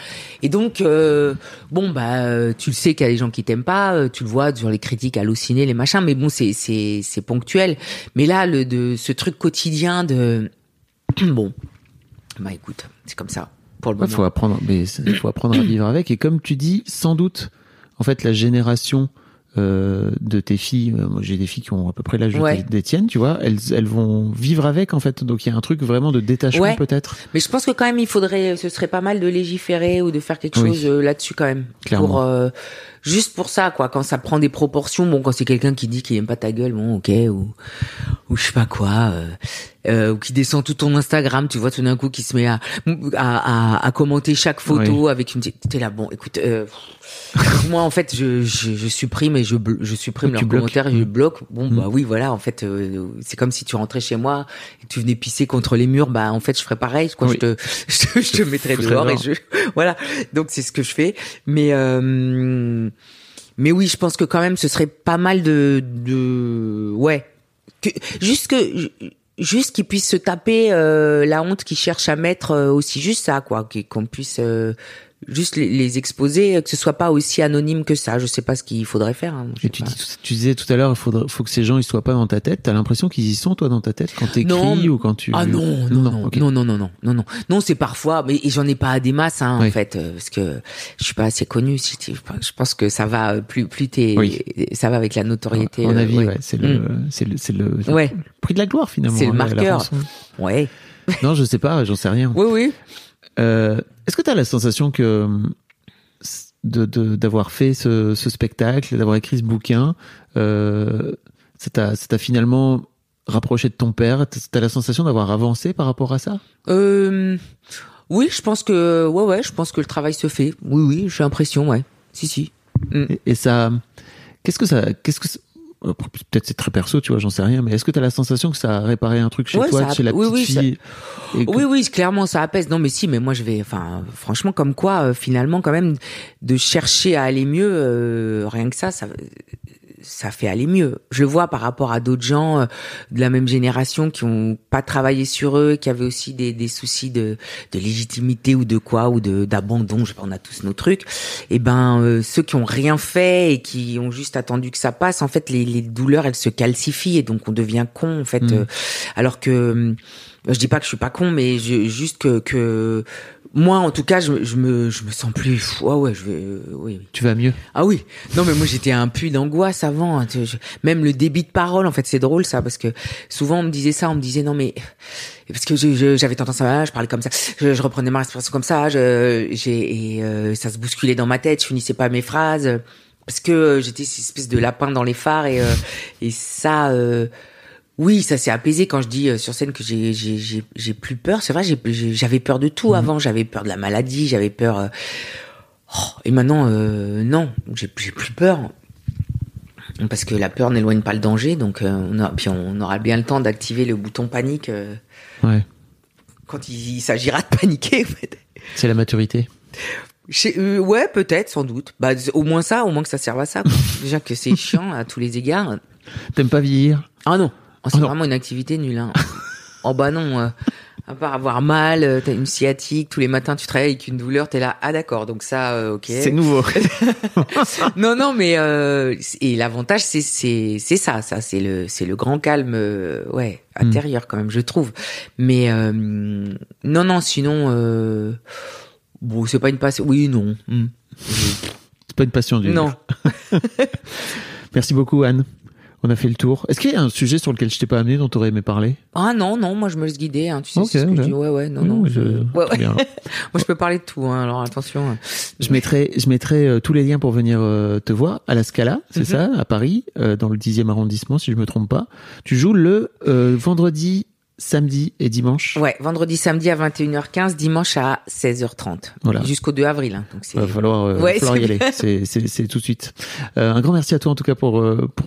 et donc euh, bon bah tu le sais qu'il y a des gens qui t'aiment pas euh, tu le vois sur les critiques hallucinées les machins mais bon c'est c'est c'est ponctuel. Mais là le de ce truc quotidien de bon bah écoute c'est comme ça pour le Il moment faut apprendre, mais il faut apprendre à vivre avec. Et comme tu dis, sans doute, en fait, la génération euh, de tes filles, euh, moi j'ai des filles qui ont à peu près l'âge Ouais. des tiennes, tu vois, elles, elles vont vivre avec en fait. Donc il y a un truc vraiment de détachement Ouais. peut-être. Mais je pense que quand même, il faudrait, ce serait pas mal de légiférer ou de faire quelque Oui. chose euh, là-dessus quand même. Clairement. Pour juste pour ça, quoi. Quand ça prend des proportions, bon, quand c'est quelqu'un qui dit qu'il aime pas ta gueule, bon, ok, ou ou je sais pas quoi, euh, euh, ou qui descend tout ton Instagram, tu vois, tout d'un coup, qui se met à à, à, à commenter chaque photo avec une. T'es là, bon, écoute. Euh, moi, en fait, je, je, je supprime et je, je supprime leurs commentaires et je bloque. Bon, Mm. bah oui, voilà. En fait, euh, c'est comme si tu rentrais chez moi et que tu venais pisser contre les murs. Bah, en fait, je ferais pareil. Quoi. Oui. Je te, je te, je te mettrais dehors et je, voilà. Donc, c'est ce que je fais. Mais, euh, mais oui, je pense que quand même, ce serait pas mal de, de, ouais, que, juste que, juste qu'ils puissent se taper euh, la honte qu'ils cherchent à mettre euh, aussi juste ça quoi. Qu'on puisse euh, juste les, les exposer que ce soit pas aussi anonyme que ça je sais pas ce qu'il faudrait faire hein, Et tu, pas. dis, tu disais tout à l'heure, il faudrait, faut que ces gens ils soient pas dans ta tête. T'as l'impression qu'ils y sont toi dans ta tête quand t'écris ou quand tu. Ah non, non, non, non, non, non, non, non, non, non, c'est parfois, mais j'en ai pas à des masses, hein, Oui. en fait, euh, parce que je suis pas assez connu. Je pense que ça va euh, plus, plus t'es, Oui. ça va avec la notoriété. À mon euh, avis, ouais. ouais, c'est le, c'est le, c'est le, Ouais. le prix de la gloire finalement. C'est le hein, marqueur. Ouais. Non, je sais pas, j'en sais rien. Oui, oui. Euh, Est-ce que tu as la sensation que de de- d'avoir fait ce, ce spectacle, d'avoir écrit ce bouquin, euh, ça t'a finalement rapproché de ton père? T'as la sensation d'avoir avancé par rapport à ça? Euh, oui, je pense que, ouais, ouais, je pense que le travail se fait. Oui, oui, j'ai l'impression, ouais. Si, si. et, et ça, qu'est-ce que ça, qu'est-ce que ça- euh, Peut-être c'est très perso, tu vois, j'en sais rien, mais est-ce que tu as la sensation que ça a réparé un truc chez Ouais, toi, a- chez la oui, petite oui, fille que- Oui, oui, clairement, ça apaise. Non, mais si, mais moi, je vais, enfin, franchement, comme quoi, euh, finalement, quand même, de chercher à aller mieux, euh, rien que ça, ça, ça fait aller mieux. Je le vois par rapport à d'autres gens euh, de la même génération qui ont pas travaillé sur eux, qui avaient aussi des, des soucis de, de légitimité ou de quoi, ou de d'abandon. Je sais pas, on a tous nos trucs. Et ben, euh, ceux qui ont rien fait et qui ont juste attendu que ça passe, en fait, les, les douleurs, elles se calcifient et donc on devient con, en fait. Mm. euh, alors que hum, je dis pas que je suis pas con, mais je, juste que, que moi, en tout cas, je, je me, je me sens plus. Ouais, ouais, je vais. euh, oui, oui. tu vas mieux? Ah oui. Non, mais moi, j'étais un puits d'angoisse avant. hein, tu sais, je- Même le débit de parole, en fait, c'est drôle ça, parce que souvent on me disait ça, on me disait non mais parce que je- je- j'avais tendance à je parlais comme ça, je, je reprenais ma respiration comme ça, je, j'ai et euh, ça se bousculait dans ma tête, je finissais pas mes phrases parce que euh, j'étais cette espèce de lapin dans les phares et euh, et ça. euh, oui, ça s'est apaisé quand je dis euh, sur scène que j'ai j'ai j'ai plus peur. C'est vrai, j'avais peur de tout avant. J'avais peur de la maladie, j'avais peur. euh, oh, et maintenant, euh, non, j'ai plus peur parce que la peur n'éloigne pas le danger. Donc, on a, puis on aura bien le temps d'activer le bouton panique Ouais. quand il, il s'agira de paniquer. En fait. C'est la maturité. Chez- ouais, peut-être, sans doute. Bah, au moins ça, au moins que ça serve à ça. quoi. Déjà que c'est chiant à tous les égards. T'aimes pas vieillir? Ah non, Oh, c'est Oh vraiment une activité nulle. Hein. oh bah non, euh, à part avoir mal, euh, t'as une sciatique, tous les matins tu travailles avec une douleur, t'es là, ah d'accord, donc ça, euh, ok. nouveau. Non non, mais euh, et l'avantage c'est c'est c'est ça, ça c'est le c'est le grand calme, ouais, intérieur quand même, je trouve. Mais non non, sinon, bon, c'est pas une passion. Oui non. Hmm. C'est pas une passion du Non. Merci beaucoup Anne. On a fait le tour. Est-ce qu'il y a un sujet sur lequel je t'ai pas amené dont tu aurais aimé parler? Ah non, non, moi je me laisse guider. Hein, tu sais ce que je dis. Ouais, ouais, non, Oui, non. je- Ouais, ouais. bien. moi je peux parler de tout, hein, alors attention. Je mettrai, je mettrai euh, tous les liens pour venir euh, te voir à la Scala, c'est Mhm. ça, à Paris, euh, dans le 10e arrondissement, si je me trompe pas. Tu joues le euh, vendredi, samedi et dimanche. Ouais, vendredi, samedi à 21h15, dimanche à 16h30. Voilà. Jusqu'au 2 avril. Hein, donc c'est. Va falloir, euh, Ouais, falloir y aller. C'est, tout de suite. Euh, un grand merci à toi en tout cas pour euh, pour,